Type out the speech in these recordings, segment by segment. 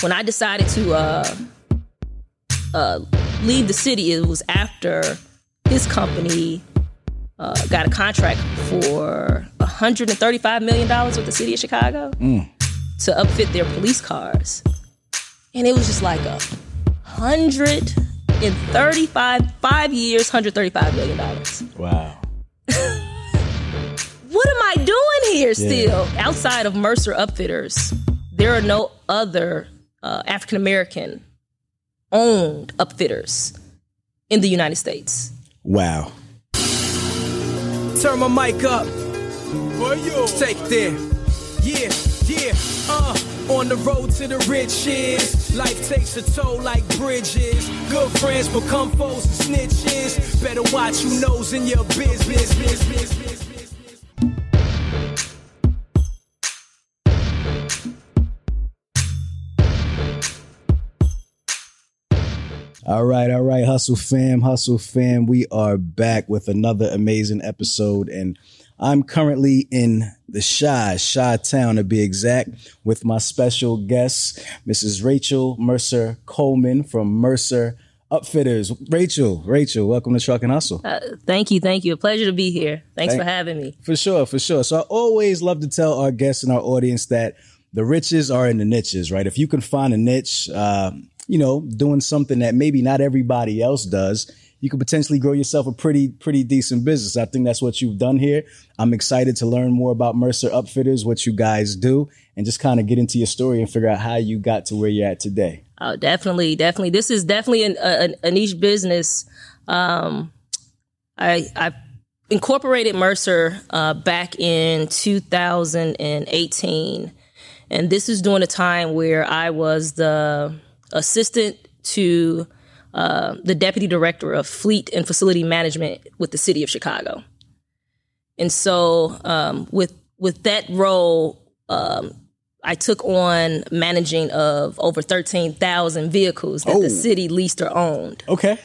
When I decided to uh, uh, leave the city, it was after his company uh, got a contract for $135 million with the city of Chicago to upfit their police cars. And it was just like a hundred in 35, five years, $135 million. Wow. What am I doing here still? Outside of Mercer Upfitters, there are no other uh, African American owned upfitters in the United States. Wow. Turn my mic up. Well you take there. Yeah, yeah, uh. On the road to the riches. Life takes a toll like bridges. Good friends become foes and snitches. Better watch who knows in your business. business, business, business. All right, all right, Hustle fam, Hustle fam. We are back with another amazing episode. And I'm currently in the Shy, Shy Town to be exact, with my special guest, Mrs. Rachel Mercer Coleman from Mercer Upfitters. Rachel, Rachel, welcome to Truck and Hustle. Uh, thank you, thank you. A pleasure to be here. Thanks Thank- for having me. For sure, for sure. So I always love to tell our guests and our audience that the riches are in the niches, right? If you can find a niche, uh, you know, doing something that maybe not everybody else does, you could potentially grow yourself a pretty, pretty decent business. I think that's what you've done here. I'm excited to learn more about Mercer Upfitters, what you guys do, and just kind of get into your story and figure out how you got to where you're at today. Oh, definitely, definitely. This is definitely an, a, a niche business. Um, I I incorporated Mercer uh, back in 2018, and this is during a time where I was the assistant to uh, the deputy director of fleet and facility management with the city of Chicago. And so, um, with with that role, um, I took on managing of over thirteen thousand vehicles that Oh. the city leased or owned, Okay.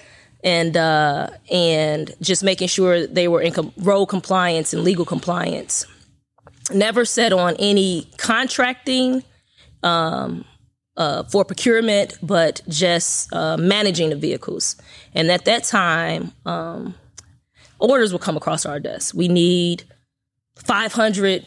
and uh, and just making sure they were in com- road compliance and legal compliance. Never set on any contracting um, uh, for procurement, but just uh, managing the vehicles. And at that time, um, orders will come across our desk. We need 500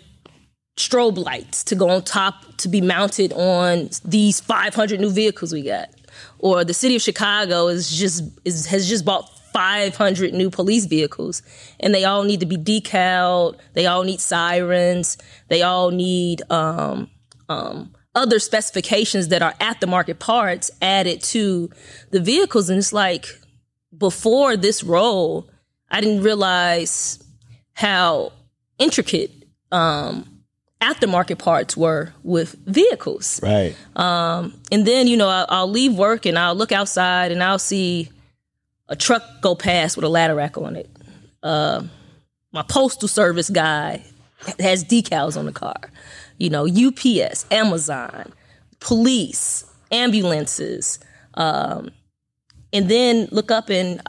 strobe lights to go on top to be mounted on these 500 new vehicles we got. Or the city of Chicago is just is, has just bought 500 new police vehicles and they all need to be decaled, they all need sirens, they all need um, um, other specifications that are aftermarket parts added to the vehicles and it's like before this role I didn't realize how intricate um, aftermarket parts were with vehicles. Right. And then, you know, I'll, I'll leave work and I'll look outside and I'll see a truck go past with a ladder rack on it. Uh, my postal service guy has decals on the car. You know, UPS, Amazon, police, ambulances. Um, and then look up in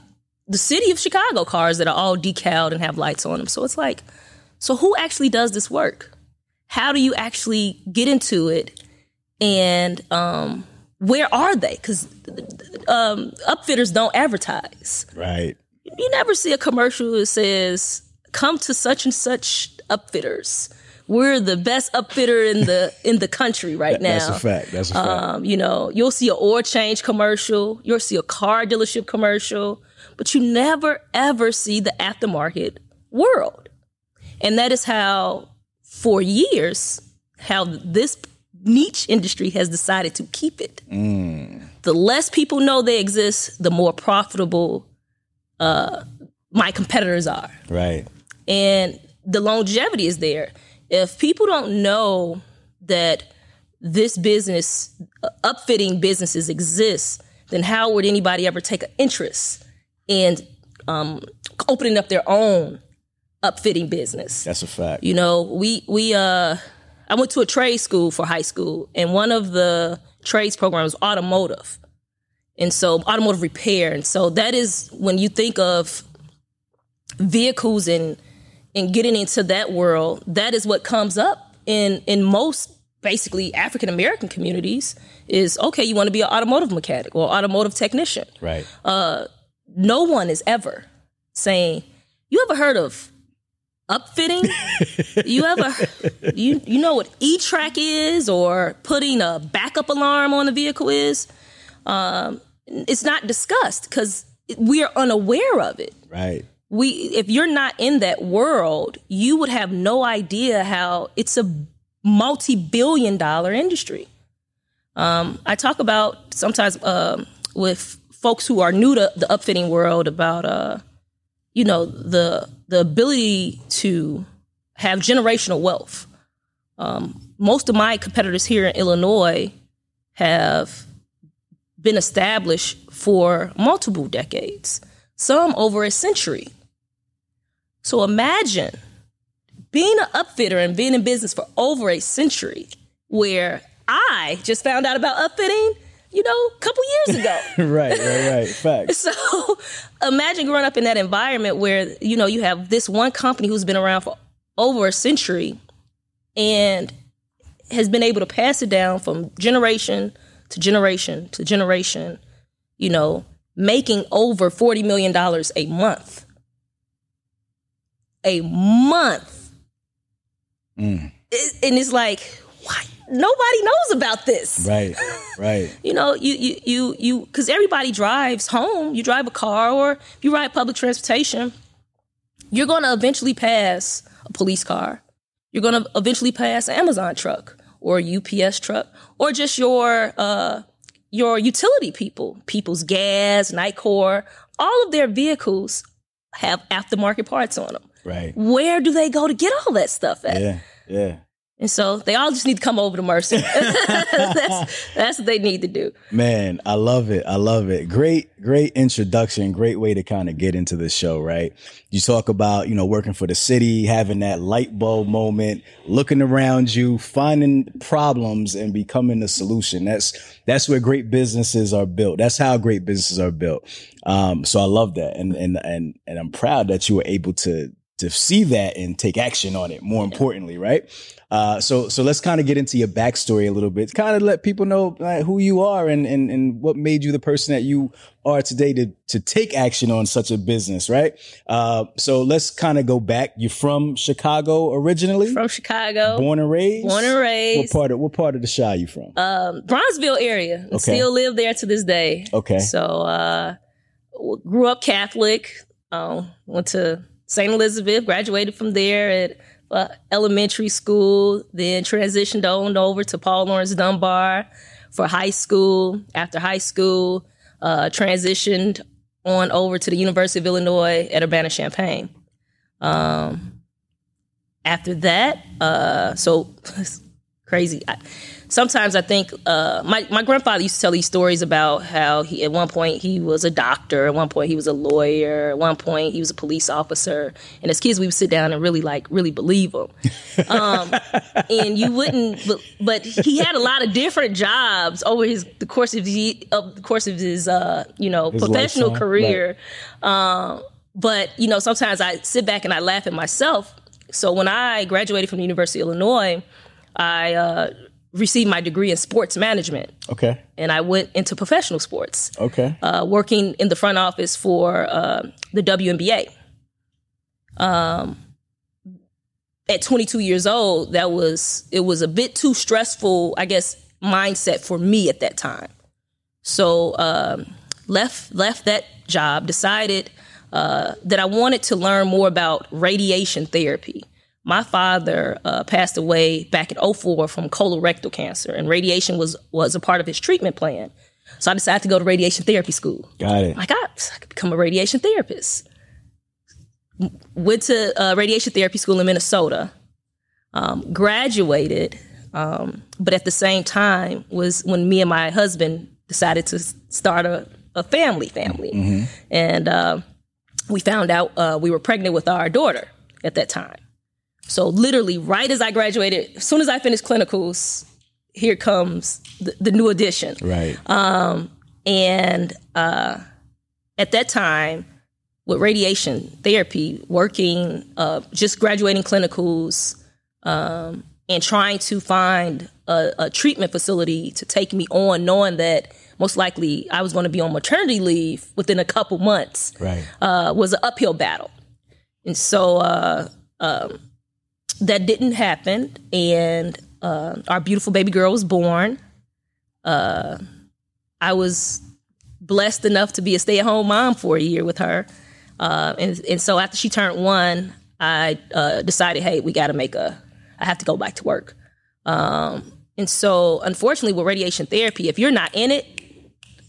the city of Chicago cars that are all decaled and have lights on them. So it's like, so who actually does this work? How do you actually get into it? And um, where are they? Because um, upfitters don't advertise. Right. You never see a commercial that says, "Come to such and such upfitters. We're the best upfitter in the in the country right now." That's a fact. That's a fact. Um, you know, you'll see an oil change commercial, you'll see a car dealership commercial, but you never ever see the aftermarket world. And that is how, for years, how this niche industry has decided to keep it. The less people know they exist, the more profitable uh, my competitors are right. and the longevity is there. If people don't know that this business, uh, upfitting businesses exist, then how would anybody ever take an interest in um, opening up their own upfitting business? That's a fact. You know, we we uh, I went to a trade school for high school, and one of the trades programs was automotive, and so automotive repair, and so that is when you think of vehicles and and getting into that world, that is what comes up in in most basically African American communities is okay, you want to be an automotive mechanic or automotive technician. Right. Uh, no one is ever saying, "You ever heard of upfitting? you ever you you know what E track is or putting a backup alarm on a vehicle is?" Um, it's not discussed because we are unaware of it. Right. We, if you're not in that world, you would have no idea how it's a multi-billion dollar industry. Um, I talk about sometimes um, with folks who are new to the upfitting world about, uh, you know, the the ability to have generational wealth. Um, most of my competitors here in Illinois have been established for multiple decades, some over a century. So imagine being an upfitter and being in business for over a century, where I just found out about upfitting, you know, a couple years ago. right, right, right. Facts. so imagine growing up in that environment where, you know, you have this one company who's been around for over a century and has been able to pass it down from generation to generation to generation, you know, making over $40 million a month. A month. Mm. It, and it's like, why? Nobody knows about this. Right, right. you know, you, you, you, you, because everybody drives home. You drive a car or you ride public transportation. You're going to eventually pass a police car. You're going to eventually pass an Amazon truck or a UPS truck or just your, uh, your utility people, Peoples Gas, Nicor, all of their vehicles have aftermarket parts on them. Right. Where do they go to get all that stuff at? Yeah, yeah. And so they all just need to come over to Mercer. that's, that's what they need to do. Man, I love it. I love it. Great, great introduction. Great way to kind of get into the show, right? You talk about, you know, working for the city, having that light bulb moment, looking around you, finding problems and becoming the solution. That's, that's where great businesses are built. That's how great businesses are built. Um, so I love that. And, and, and, and I'm proud that you were able to, to see that and take action on it. More importantly, right? Uh, so so let's kind of get into your backstory a little bit, kind of let people know like, who you are and, and and what made you the person that you are today to to take action on such a business, right? Uh, so let's kind of go back. You're from Chicago originally, From Chicago. born and raised. Born and raised. What part of what part of the Chi you from? Um, Bronzeville area. Okay. Still live there to this day. Okay. So uh, grew up Catholic. Um, went to St. Elizabeth. Graduated from there at uh, elementary school. Then transitioned on over to Paul Laurence Dunbar for high school. After high school, uh, transitioned on over to the University of Illinois at Urbana Champaign. Um, after that, uh, so crazy. I, sometimes I think uh, my my grandfather used to tell these stories about how he at one point he was a doctor, at one point he was a lawyer, at one point he was a police officer, and as kids we would sit down and really like really believe him. Um, and you wouldn't, but, but he had a lot of different jobs over his the course of the of the course of his uh, you know His professional lifetime, career. Um, but you know sometimes I sit back and I laugh at myself. So when I graduated from the University of Illinois. I uh, received my degree in sports management, Okay. and I went into professional sports, Okay. uh, working in the front office for uh, the WNBA. Um, at 22 years old, that was it was a bit too stressful, I guess, mindset for me at that time. So um, left left that job, decided uh, that I wanted to learn more about radiation therapy. My father uh, passed away back in 04 from colorectal cancer, and radiation was was a part of his treatment plan. So I decided to go to radiation therapy school. Got it. Like I, I could become a radiation therapist. Went to uh, radiation therapy school in Minnesota. Um, graduated. Um, but at the same time was when me and my husband decided to start a, a family family. Mm-hmm. And uh, we found out uh, we were pregnant with our daughter at that time. So literally, right as I graduated, as soon as I finished clinicals, here comes the, the new addition. Right. Um, and uh, at that time, with radiation therapy, working, uh, just graduating clinicals, um, and trying to find a, a, treatment facility to take me on, knowing that most likely I was going to be on maternity leave within a couple months, right. uh, was an uphill battle. And so uh, um, that didn't happen. And uh, our beautiful baby girl was born. Uh, I was blessed enough to be a stay at home mom for a year with her. Uh, and, and so after she turned one, I uh, decided, hey, we got to make a, I have to go back to work. Um, and so, unfortunately, with radiation therapy, if you're not in it,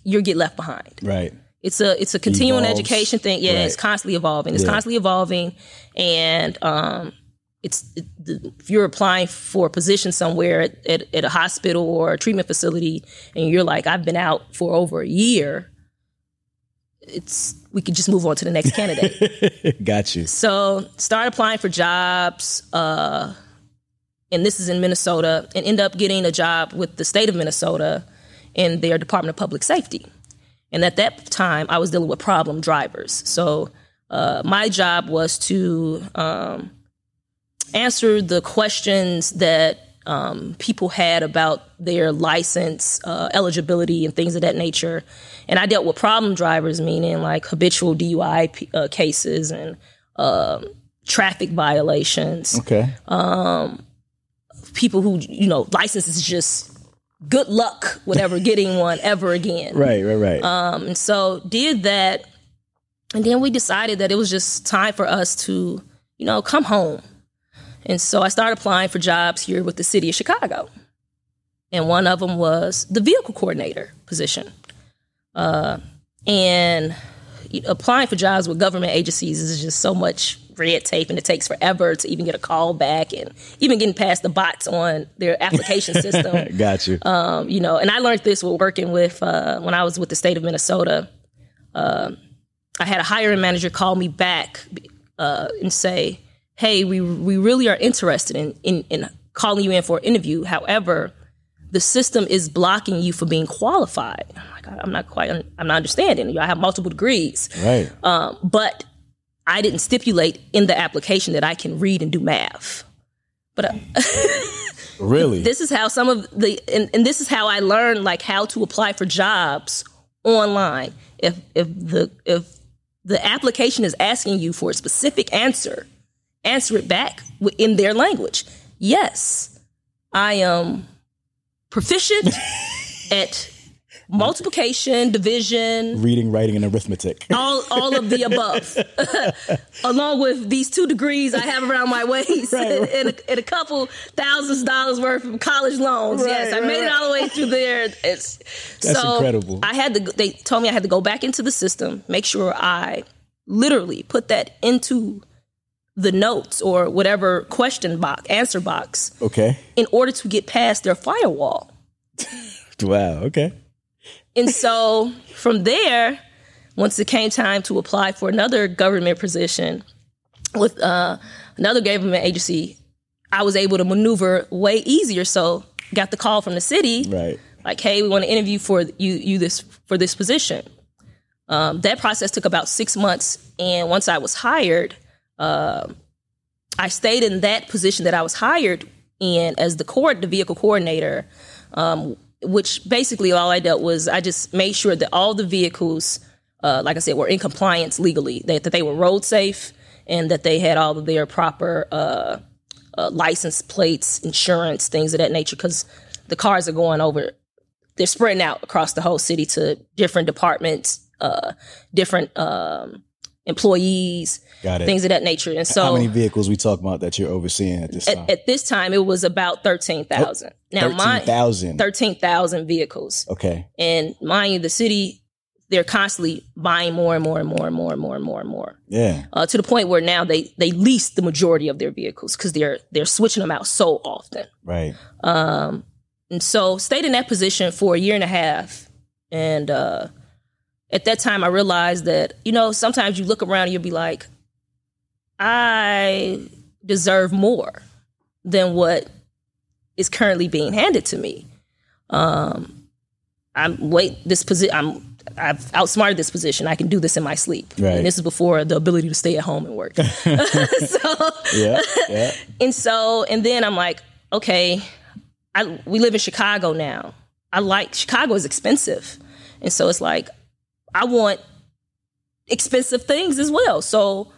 you get left behind. Right. It's a it's a continuing Evolves. education thing. Yeah, Right. it's constantly evolving. It's Yeah. constantly evolving, and um, it's it, the, if you're applying for a position somewhere at, at, at a hospital or a treatment facility, and you're like, I've been out for over a year. It's we could just move on to the next candidate. Got you. So start applying for jobs, uh, and this is in Minnesota, and end up getting a job with the state of Minnesota in their Department of Public Safety. And at that time, I was dealing with problem drivers. So uh, my job was to um, answer the questions that um, people had about their license uh, eligibility and things of that nature. And I dealt with problem drivers, meaning like habitual DUI p- uh, cases and um traffic violations. Okay. People who, you know, license is just good luck with ever getting one ever again. Right. Right. Right. Um, and so did that. And then we decided that it was just time for us to, you know, come home. And so I started applying for jobs here with the city of Chicago. And one of them was the vehicle coordinator position. Uh, and applying for jobs with government agencies is just so much red tape and it takes forever to even get a call back and even getting past the bots on their application system Got you. um, you know, and I learned this with working with uh, when I was with the state of Minnesota. Uh, I had a hiring manager call me back uh, and say, "Hey, we we really are interested in, in in calling you in for an interview. However, the system is blocking you from being qualified." I'm like, I'm not quite, I'm not understanding. You. I have multiple degrees, right. um, but I didn't stipulate in the application that I can read and do math. But uh, really. this is how some of the and, and this is how I learned like how to apply for jobs online. If if the if the application is asking you for a specific answer, answer it back in their language. Yes, I am proficient at multiplication, division, Reading, writing, and arithmetic. all all of the above, along with these two degrees I have around my waist Right, right. and, a, and a couple thousands dollars worth of college loans. yes, I right, made it all the way through there. It's, That's so incredible. I had to. They told me I had to go back into the system, make sure I literally put that into the notes or whatever question box, answer box, Okay. in order to get past their firewall. Wow. Okay. And so from there, once it came time to apply for another government position with uh, another government agency, I was able to maneuver way easier. So got the call from the city, Right. like, "Hey, we want to interview for you you this for this position." Um, that process took about six months, and once I was hired, um I stayed in that position that I was hired in as the court, the vehicle coordinator, um, which basically all I dealt was I just made sure that all the vehicles, uh, like I said, were in compliance legally, that, that they were road safe, and that they had all of their proper uh, uh, license plates, insurance, things of that nature, because the cars are going over, they're spreading out across the whole city to different departments, uh, different um, employees, Got it. things of that nature. And so How many vehicles we talking about that you're overseeing at this time? at, at this time it was about 13,000. now 13, my thirteen thousand vehicles. Okay. And mind you the city they're constantly buying more and more and more and more and more and more and more. Yeah. Uh, to the point where now they they lease the majority of their vehicles because they're they're switching them out so often. Right. Um, and so stayed in that position for a year and a half. And uh, at that time, I realized that you know sometimes you look around and you'll be like, I deserve more than what is currently being handed to me. Um, I'm wait this position. I'm I've outsmarted this position. I can do this in my sleep. Right. And this is before the ability to stay at home and work. so Yeah. Yeah. and so and then I'm like, okay, I we live in Chicago now. I like Chicago is expensive. And so it's like I want expensive things as well. So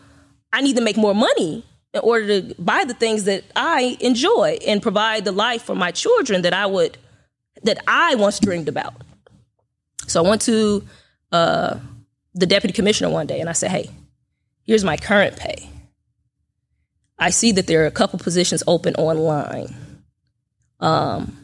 I need to make more money in order to buy the things that I enjoy and provide the life for my children that I would that I once dreamed about. So I went to uh, the deputy commissioner one day and I said, "Hey, here's my current pay. I see that there are a couple positions open online. Um,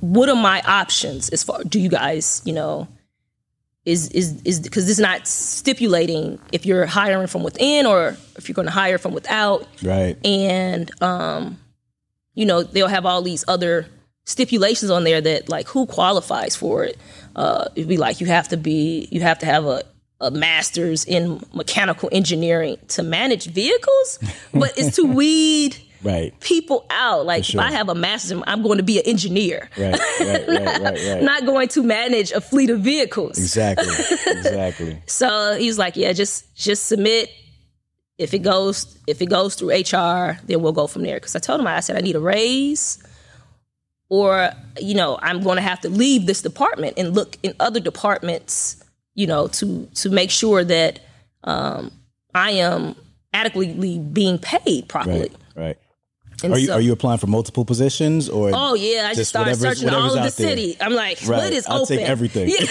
What are my options as far? Do you guys, you know, is is is because this is not stipulating if you're hiring from within or if you're going to hire from without. Right. and um, you know they'll have all these other stipulations on there that like who qualifies for it. Uh, it'd be like you have to be you have to have a a master's in mechanical engineering to manage vehicles, but it's to weed Right. people out. Like sure. if I have a master's, I'm going to be an engineer, Right. Right. Right. Right. Right. not going to manage a fleet of vehicles. exactly. Exactly. So he was like, "Yeah, just just submit. If it goes if it goes through HR, then we'll go from there." Because I told him, I said, I need a raise, or you know, I'm going to have to leave this department and look in other departments, you know, to to make sure that um, I am adequately being paid properly. Right. And Are you so- are you applying for multiple positions or? Oh yeah, I just, started searching all of the out there. city. I'm like, Right. what is I'll open? take everything.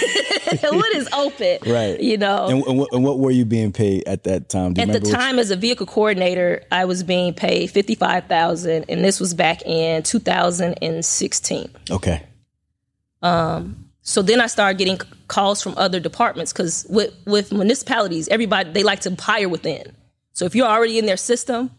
What is open? Right. You know. And, and, what, and what were you being paid at that time? Do you At the time, as a vehicle coordinator, I was being paid fifty five thousand, and this was back in two thousand and sixteen. you- okay. Um, so then I started getting calls from other departments because with with municipalities, everybody they like to hire within. So if you're already in their system,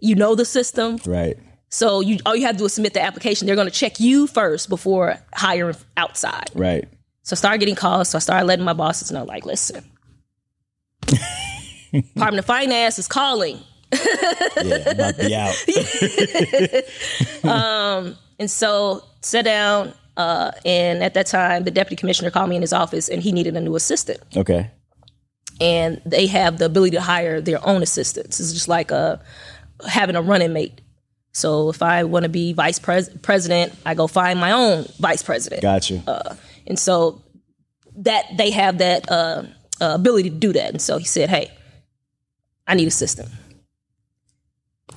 you know the system. Right. So you all you have to do is submit the application. They're going to check you first before hiring outside. Right. So I started getting calls. So I started letting my bosses know, like, listen, Department of Finance is calling. Yeah. About to be out. And so sat down, uh, and at that time, the deputy commissioner called me in his office, and he needed a new assistant. Okay. And they have the ability to hire their own assistants. It's just like a, having a running mate. So if I want to be vice pres- president, I go find my own vice president. Gotcha. And so that they have that uh, uh, ability to do that. And so he said, "Hey, I need a system.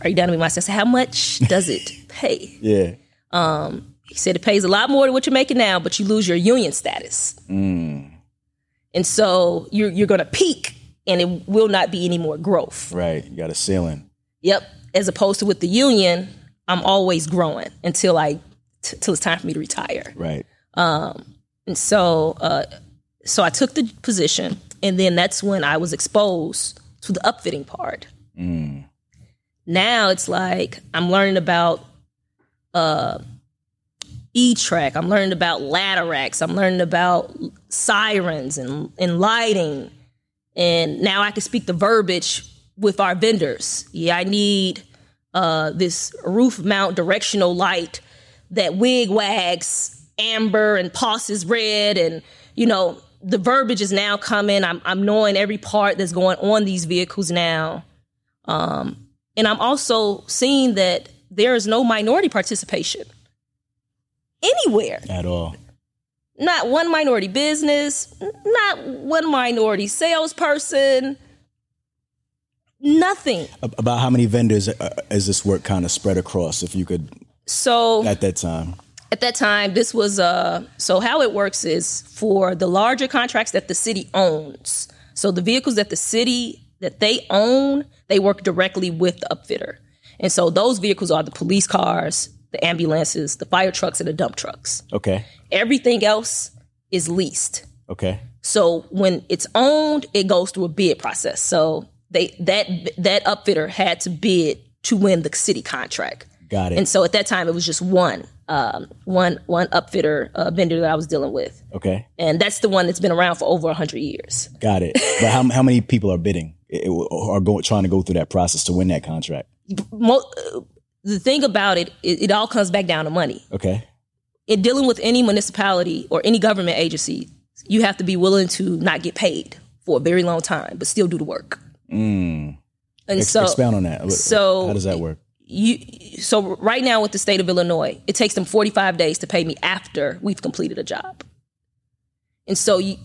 Are you down to be my assistant? How much does it pay?" yeah. He said it pays a lot more than what you're making now, but you lose your union status. Mm. And so you're you're going to peak, and it will not be any more growth. Right. You got a ceiling. Yep. As opposed to with the union, I'm always growing until I t- till it's time for me to retire. Right. And so, uh, so I took the position, and then that's when I was exposed to the upfitting part. Now it's like I'm learning about uh, E-track. I'm learning about ladder racks. I'm learning about sirens and, and lighting. And now I can speak the verbiage with our vendors. Yeah, I need uh, this roof mount directional light that wig wags amber and pauses red and you know the verbiage is now coming i'm, I'm knowing every part that's going on these vehicles now um, and i'm also seeing that there is no minority participation anywhere At all. not one minority business, not one minority salesperson, nothing. About how many vendors uh, is this work kind of spread across? If you could, So at that time. at that time, this was uh so how it works is for the larger contracts that the city owns. So the vehicles that the city that they own, they work directly with the upfitter. And so those vehicles are the police cars, the ambulances, the fire trucks, and the dump trucks. Okay. Everything else is leased. Okay. So when it's owned, it goes through a bid process. So they that that upfitter had to bid to win the city contract. Got it. And so at that time, it was just one, um, one, one upfitter uh, vendor that I was dealing with, okay. and that's the one that's been around for over hundred years. Got it. but how, how many people are bidding or are going trying to go through that process to win that contract? Mo- uh, the thing about it, it, it all comes back down to money. Okay. In dealing with any municipality or any government agency, you have to be willing to not get paid for a very long time, but still do the work. Mm. And Ex- so, expound on that. so- how does that work? you so right now with the state of Illinois, it takes them 45 days to pay me after we've completed a job. And so you,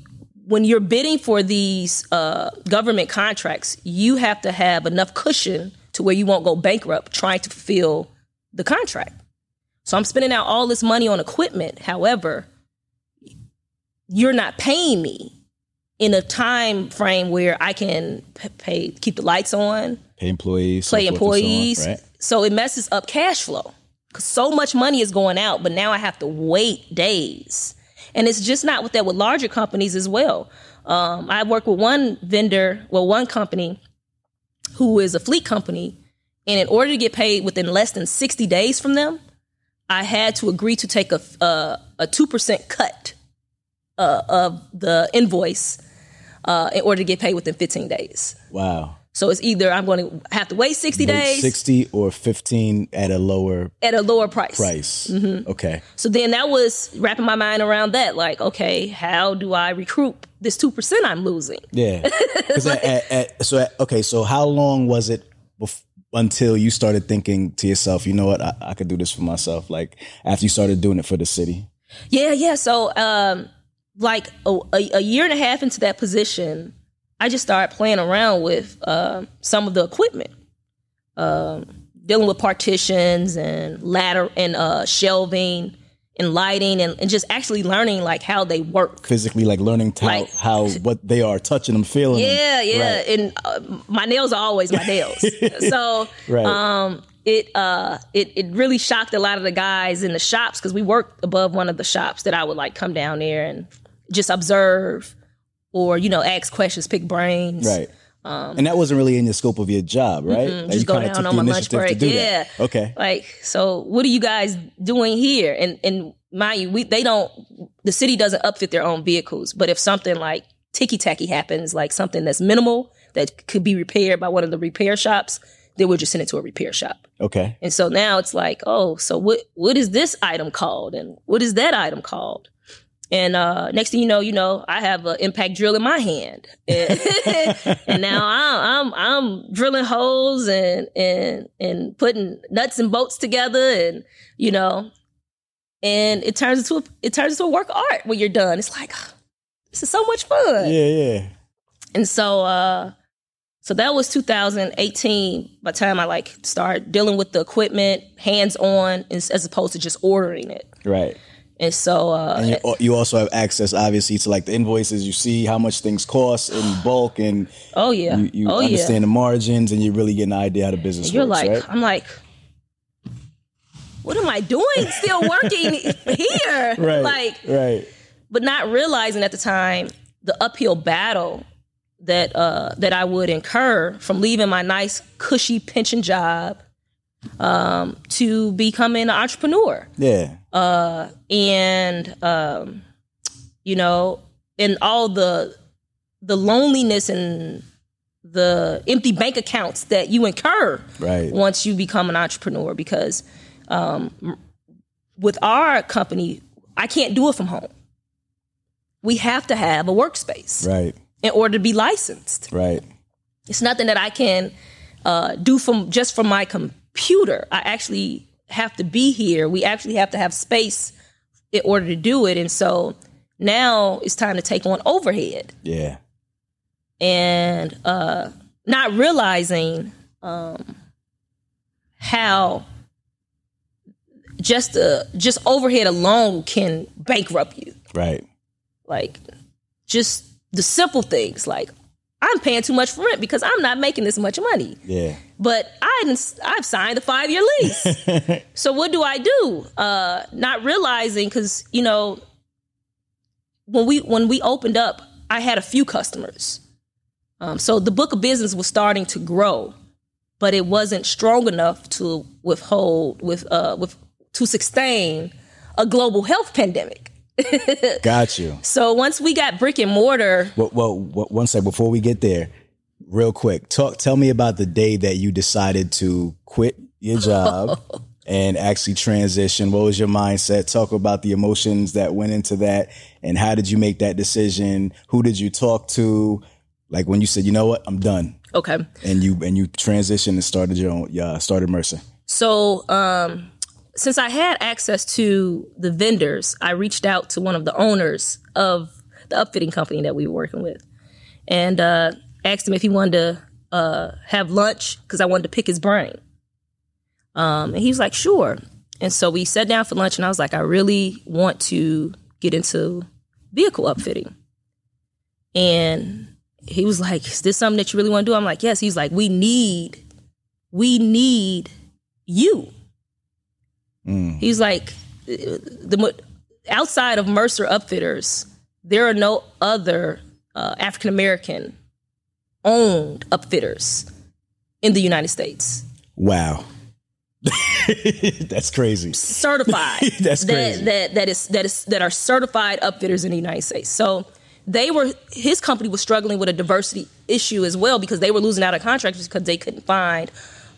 when you're bidding for these uh, government contracts, you have to have enough cushion to where you won't go bankrupt trying to fulfill the contract. So I'm spending out all this money on equipment. However, you're not paying me in a time frame where I can pay keep the lights on, Pay employees. so play forth and so on, employees. right? So it messes up cash flow because so much money is going out, but now I have to wait days. And it's just not with that with larger companies as well. Um, I work with one vendor, well, one company who is a fleet company, and in order to get paid within less than sixty days from them, I had to agree to take a a- a two percent cut uh, of the invoice uh, in order to get paid within fifteen days. Wow. So it's either I'm going to have to wait 60 Wait, days 60 or 15 at a lower at a lower price. price. Mm-hmm. Okay. So then that was wrapping my mind around that. Like, okay, how do I recruit this 2% I'm losing? Yeah. at, at, at, so, at, okay, so how long was it bef- until you started thinking to yourself, you know what, I, I could do this for myself? Like after you started doing it for the city? Yeah, yeah. So, um, like a, a, a year and a half into that position, I just started playing around with uh, some of the equipment, um, dealing with partitions and ladder and uh, shelving and lighting and, and just actually learning like how they work. Physically, like learning how, Like- how what they are touching them, feeling them. Yeah, yeah. Right. And uh, my nails are always my nails. so Right. um it uh it it really shocked a lot of the guys in the shops because we worked above one of the shops that I would like come down there and just observe or you know ask questions, pick brains. Right. and that wasn't really in the scope of your job, right? Like, Um, Just you go down on my lunch break. Yeah. that. Okay. Like, so what are you guys doing here? And and mind you, we they don't the city doesn't upfit their own vehicles. But if something like ticky tacky happens, like something that's minimal that could be repaired by one of the repair shops, they would just send it to a repair shop. Okay. And so now it's like, oh, so what what is this item called? And what is that item called? And uh, next thing you know, you know, I have an impact drill in my hand, and, and now I'm, I'm I'm drilling holes and and and putting nuts and bolts together, and you know, and it turns into a, it turns into a work of art when you're done. It's like this is so much fun. Yeah, yeah. And so uh so that was 2018 by the time I like started dealing with the equipment hands on as opposed to just ordering it. Right. And so uh And you, you also have access, obviously, to like the invoices. You see how much things cost in bulk, and oh yeah. you, you oh understand the margins, and you really get an idea how the business yeah. You're works, like right? I'm like what am I doing still working here? Right. Like right. but not realizing at the time the uphill battle that uh, that I would incur from leaving my nice cushy pension job um, to becoming an entrepreneur, Yeah. uh, and um, you know, and all the the loneliness and the empty bank accounts that you incur Right. once you become an entrepreneur because um, with our company i can't do it from home we have to have a workspace Right. in order to be licensed Right. it's nothing that i can uh, do from just from my computer i actually have to be here we actually have to have space in order to do it and so Now it's time to take on overhead Yeah. and uh, not realizing um, how just uh, just overhead alone can bankrupt you. Right. Like just the simple things, like I'm paying too much for rent because I'm not making this much money. Yeah. But I didn't, I've signed a five year lease. so what do I do? Uh, not realizing because you know when we when we opened up, I had a few customers. Um, so the book of business was starting to grow, but it wasn't strong enough to withhold with uh, with to sustain a global health pandemic. Got you. So once we got brick and mortar, Well, well, well, one sec before we get there, real quick, talk. Tell me about the day that you decided to quit your job and actually transition. What was your mindset? Talk about the emotions that went into that, and how did you make that decision? Who did you talk to? Like when you said, you know what, I'm done, okay. and you and you transitioned and started your own, yeah, started Mercer. So, um, since I had access to the vendors, I reached out to one of the owners of the upfitting company that we were working with and uh, asked him if he wanted to uh, have lunch because I wanted to pick his brain. Um, and he was like, sure. And so we sat down for lunch, and I was like, I really want to get into vehicle upfitting. And he was like, Is this something that you really want to do? I'm like, Yes. He's like, We need, we need you. He's like, the outside of Mercer Upfitters, there are no other uh, African American owned upfitters in the United States. Wow, that's crazy. certified. That's that, crazy. That that is that is that are certified upfitters in the United States. So they were his company was struggling with a diversity issue as well because they were losing out on contractors because they couldn't find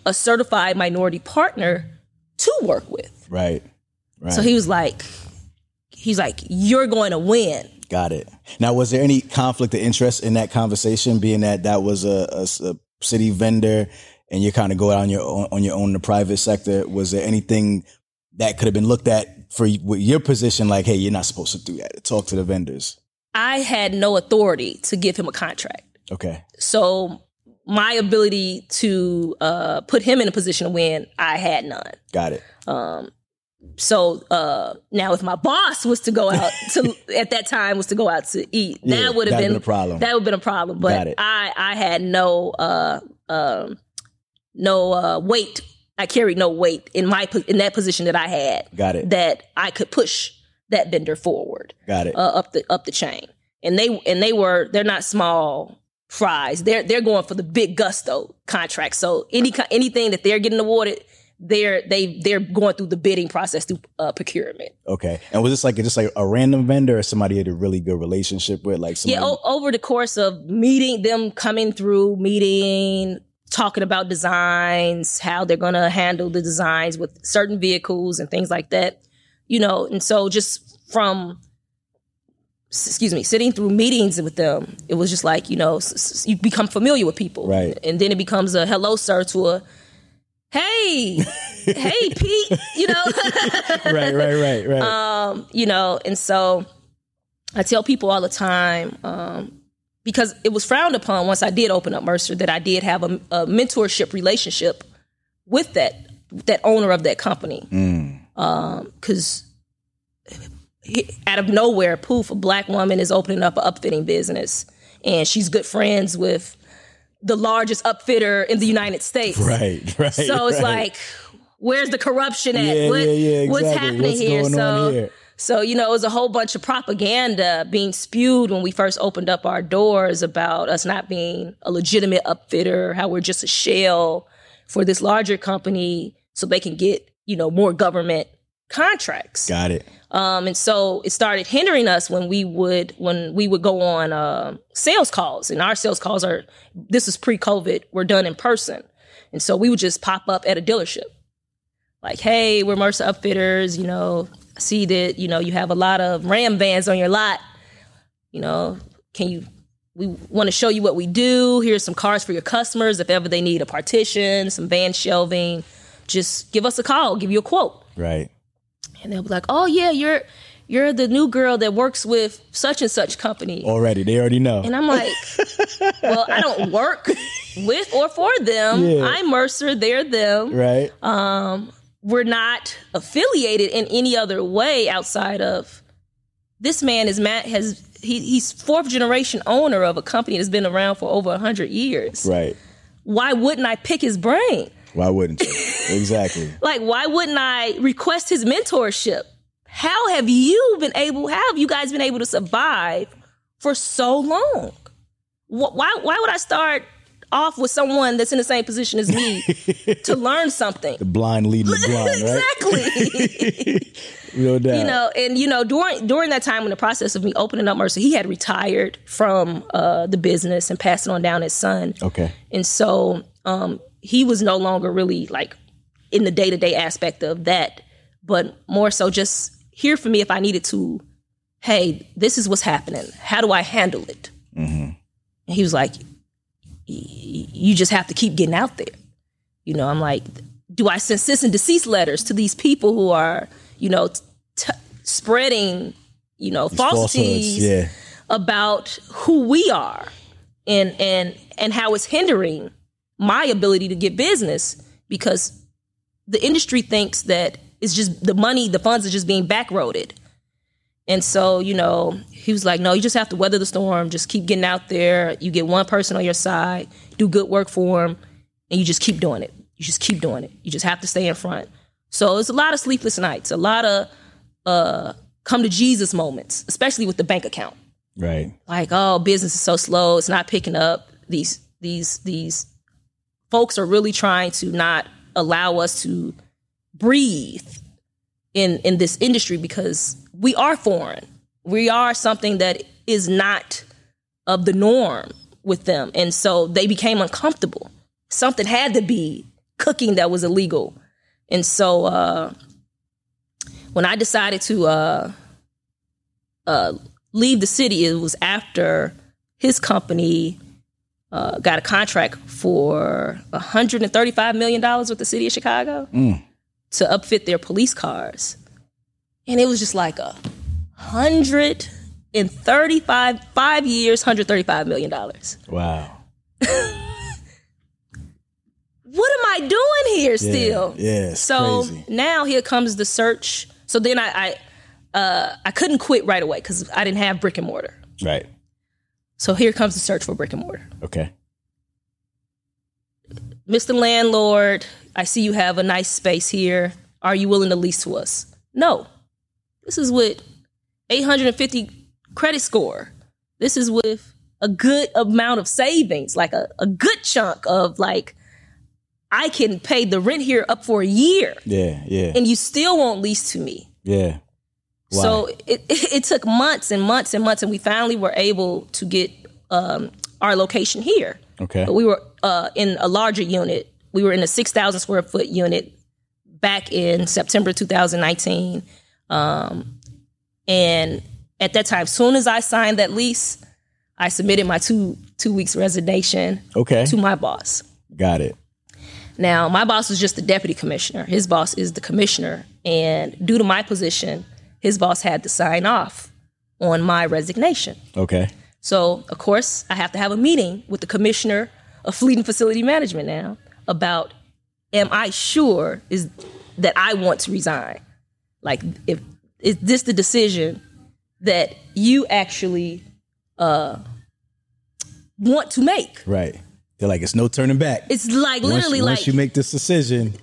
a certified minority partner to work with. Right, right. So he was like, he's like, you're going to win. Got it. Now, was there any conflict of interest in that conversation, being that that was a, a- a city vendor and you kind of go out on your own, on your own in the private sector? Was there anything that could have been looked at for with your position, like, hey, you're not supposed to do that? Talk to the vendors. I had no authority to give him a contract. Okay. So my ability to uh, put him in a position to win, I had none. Got it. So uh, now, if my boss was to go out to at that time was to go out to eat, Yeah, that would have been, been a problem. That would have been a problem. But. I I had no uh, um, no uh, weight. I carried no weight in my in that position that I had. Got it. That I could push that vendor forward Got it. uh, up the up the chain. And they and they were they're not small fries. They're they're going for the big gusto contract. So any anything that they're getting awarded, they're they they're going through the bidding process through uh, procurement. okay. And was this like just like a random vendor or somebody you had a really good relationship with? Like somebody, Yeah, o- over the course of meeting them coming through, meeting, talking about designs, how they're going to handle the designs with certain vehicles and things like that. You know, and so just from excuse me, sitting through meetings with them, it was just like, you know, you become familiar with people. Right. And then it becomes a hello sir to a hey, hey Pete, you know. right, right, right, right. um, you know, and so I tell people all the time, um, because it was frowned upon once I did open up Mercer that I did have a, a mentorship relationship with that that owner of that company. Um, because out of nowhere, poof, a black woman is opening up an upfitting business, and she's good friends with the largest upfitter in the United States. right, right. So it's right. like, where's the corruption at? Yeah, What- yeah, yeah, What's happening What's here? so, here? so you know, it was a whole bunch of propaganda being spewed when we first opened up our doors about us not being a legitimate upfitter, how we're just a shell for this larger company, so they can get you know more government contracts. Got it. Um, and so it started hindering us when we would when we would go on um sales calls, and our sales calls are this is pre-COVID. We're done in person, and so we would just pop up at a dealership, like, "Hey, we're Mercer Upfitters. You know, see that you know you have a lot of Ram vans on your lot. You know, can you?" We want to show you what we do. Here's some cars for your customers. If ever they need a partition, some van shelving, just give us a call. Give you a quote Right. And they'll be like, "Oh yeah, you're you're the new girl that works with such and such company. Already, they already know. And I'm like, well, I don't work with or for them. Yeah. I'm Mercer, they're them. right? Um, we're not affiliated in any other way outside of this man is Matt has he, he's fourth generation owner of a company that's been around for over hundred years. right. Why wouldn't I pick his brain? Why wouldn't you? exactly. Like, why wouldn't I request his mentorship? How have you been able, how have you guys been able to survive for so long? Why, why would I start off with someone that's in the same position as me to learn something? The blind leading the blind, right? exactly. Doubt. you know, and you know, during during that time in the process of me opening up Mercer, he had retired from uh, the business and passed it on down his son. Okay. And so um, he was no longer really like in the day to day aspect of that, but more so just here for me if I needed to, hey, this is what's happening. How do I handle it? Mm-hmm. And he was like, "Y- you just have to keep getting out there. You know, I'm like, do I send cease and desist letters to these people who are, you know, t- spreading, you know, falsities Yeah. about who we are and and and how it's hindering my ability to get business because the industry thinks that it's just the money, the funds are just being backroaded. And so, you know, he was like, no, you just have to weather the storm. Just keep getting out there. You get one person on your side, do good work for them, and you just keep doing it. You just keep doing it. You just have to stay in front. So it's a lot of sleepless nights, a lot of uh, come to Jesus moments, especially with the bank account Right. like oh business is so slow it's not picking up these these these folks are really trying to not allow us to breathe in in this industry because we are foreign. We are something that is not of the norm with them. And so they became uncomfortable. Something had to be cooking that was illegal. And so uh when i decided to uh uh leave the city, it was after his company uh, got a contract for $135 million with the city of Chicago to upfit their police cars. And it was just like a hundred and thirty-five, five years, $135 million. Wow. What am I doing here still? yeah, so crazy. now here comes the search. So then I, I, uh, I couldn't quit right away because I didn't have brick and mortar. Right. So here comes the search for brick and mortar. Okay. Mr. Landlord, I see you have a nice space here. Are you willing to lease to us? No. This is with 850 credit score. This is with a good amount of savings, like a, a good chunk of like, I can pay the rent here up for a year Yeah. Yeah. and you still won't lease to me. yeah. So it, it, it took months and months and months, and we finally were able to get um, our location here. Okay. But we were uh, in a larger unit. We were in a 6,000 square foot unit back in September 2019. Um, and at that time, soon as I signed that lease, I submitted my two two weeks resignation Okay. to my boss. Got it. Now, my boss was just the deputy commissioner. His boss is the commissioner. And due to my position, his boss had to sign off on my resignation. Okay. So, of course, I have to have a meeting with the commissioner of fleet and facility management now about am I sure is that I want to resign? Like if is this the decision that you actually uh want to make? Right. They're like, it's no turning back. It's like once, literally once like you make this decision,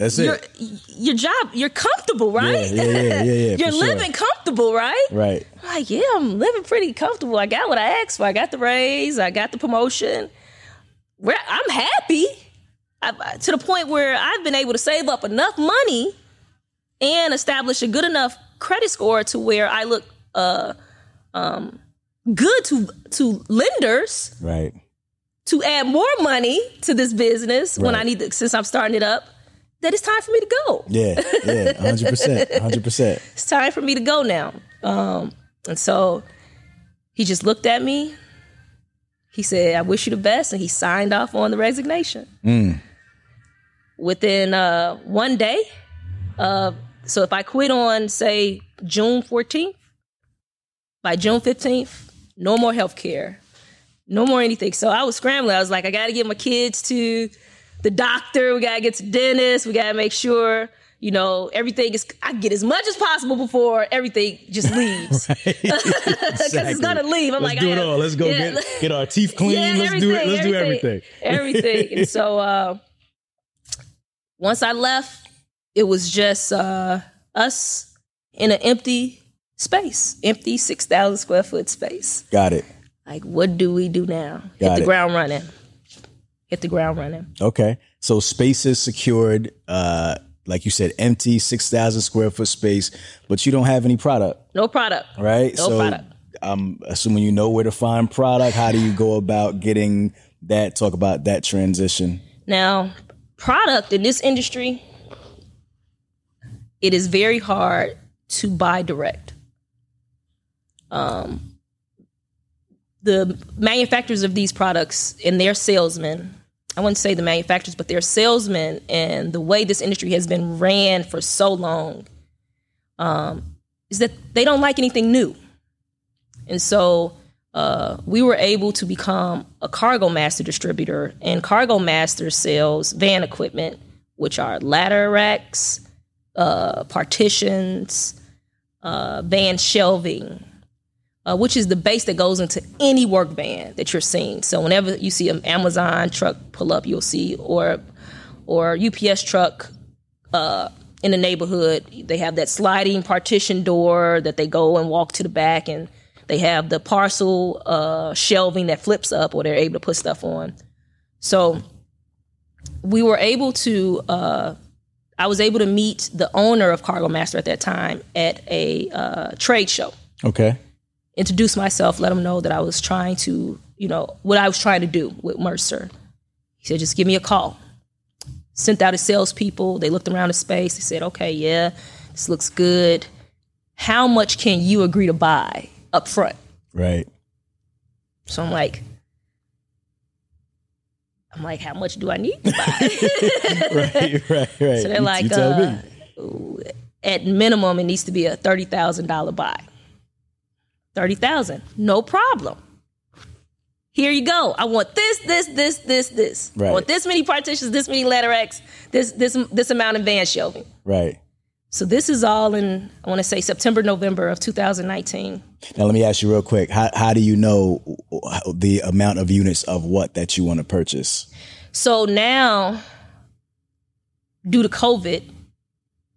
that's your it. your job, you're comfortable, right? Yeah, yeah, yeah, yeah, yeah, you're for sure. living comfortable, right? Right. Like, yeah, I'm living pretty comfortable. I got what I asked for. I got the raise. I got the promotion. Where I'm happy I, to the point where I've been able to save up enough money and establish a good enough credit score to where I look uh, um, good to to lenders Right. to add more money to this business when I need to, since I'm starting it up. That it's time for me to go. Yeah. Yeah. hundred percent. hundred percent. it's time for me to go now. Um, and so he just looked at me. He said, I wish you the best. And he signed off on the resignation. Within uh, one day of So if I quit on say June 14th, by June 15th, no more health care, no more anything. So I was scrambling. I was like, I got to get my kids to the doctor. We got to get to dentist. We got to make sure, you know, everything is, I get as much as possible before everything just leaves. Because Exactly. it's going to leave. I'm like, Let's like, do it all. Let's go yeah, get, get our teeth clean. yeah, Let's do it. Let's do everything, everything. everything. And so uh, once I left, it was just uh, us in an empty space, empty 6,000 square foot space. Got it. Like, what do we do now? Hit the it. ground running. Hit the ground running. Okay. So space is secured. Uh, like you said, empty, 6,000 square foot space, but you don't have any product, No product. right? No so product. I'm assuming you know where to find product. How do you go about getting that? Talk about that transition. Now, product in this industry, it is very hard to buy direct. Um, the manufacturers of these products and their salesmen, I wouldn't say the manufacturers, but their salesmen and the way this industry has been ran for so long, um, is that they don't like anything new. And so uh, we were able to become a Cargo Master distributor, and Cargo Master sells van equipment, which are ladder racks, uh, partitions, uh, van shelving, uh, which is the base that goes into any work van that you're seeing. So whenever you see an Amazon truck pull up, you'll see or or UPS truck uh, in the neighborhood. They have that sliding partition door that they go and walk to the back, and they have the parcel uh, shelving that flips up, or they're able to put stuff on. So we were able to. Uh, I was able to meet the owner of Cargo Master at that time at a uh, trade show. Okay. Introduce myself, let him know that I was trying to, you know, what I was trying to do with Mercer. He said, just give me a call. Sent out his salespeople. They looked around the space. They said, okay, yeah, this looks good. How much can you agree to buy up front? Right. So I'm like, I'm like, how much do I need to buy? right. Right. Right. So they're You- like, you uh, at minimum, it needs to be a thirty thousand dollar buy. Thirty thousand, no problem. Here you go. I want this, this, this, this, this. Right. I want this many partitions, this many ladder racks, this, this, this amount of van shelving. Right. So this is all in, I want to say September, November of 2019. Now let me ask you real quick. How how do you know the amount of units of what that you want to purchase? So now, due to COVID,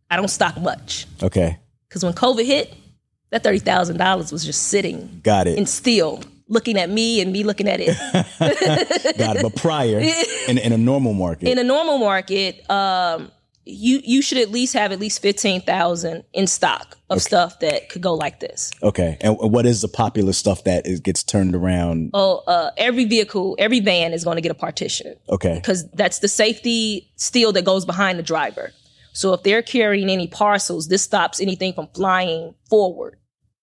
I don't stock much Okay. because when COVID hit, that thirty thousand dollars was just sitting Got it. and still looking at me and me looking at it. Got it. But prior in, in a normal market. in a normal market, um, you you should at least have at least fifteen thousand in stock of stuff that could go like this. okay. And what is the popular stuff that is, gets turned around? Oh, uh, every vehicle, every van is going to get a partition Okay. because that's the safety steel that goes behind the driver. So if they're carrying any parcels, this stops anything from flying forward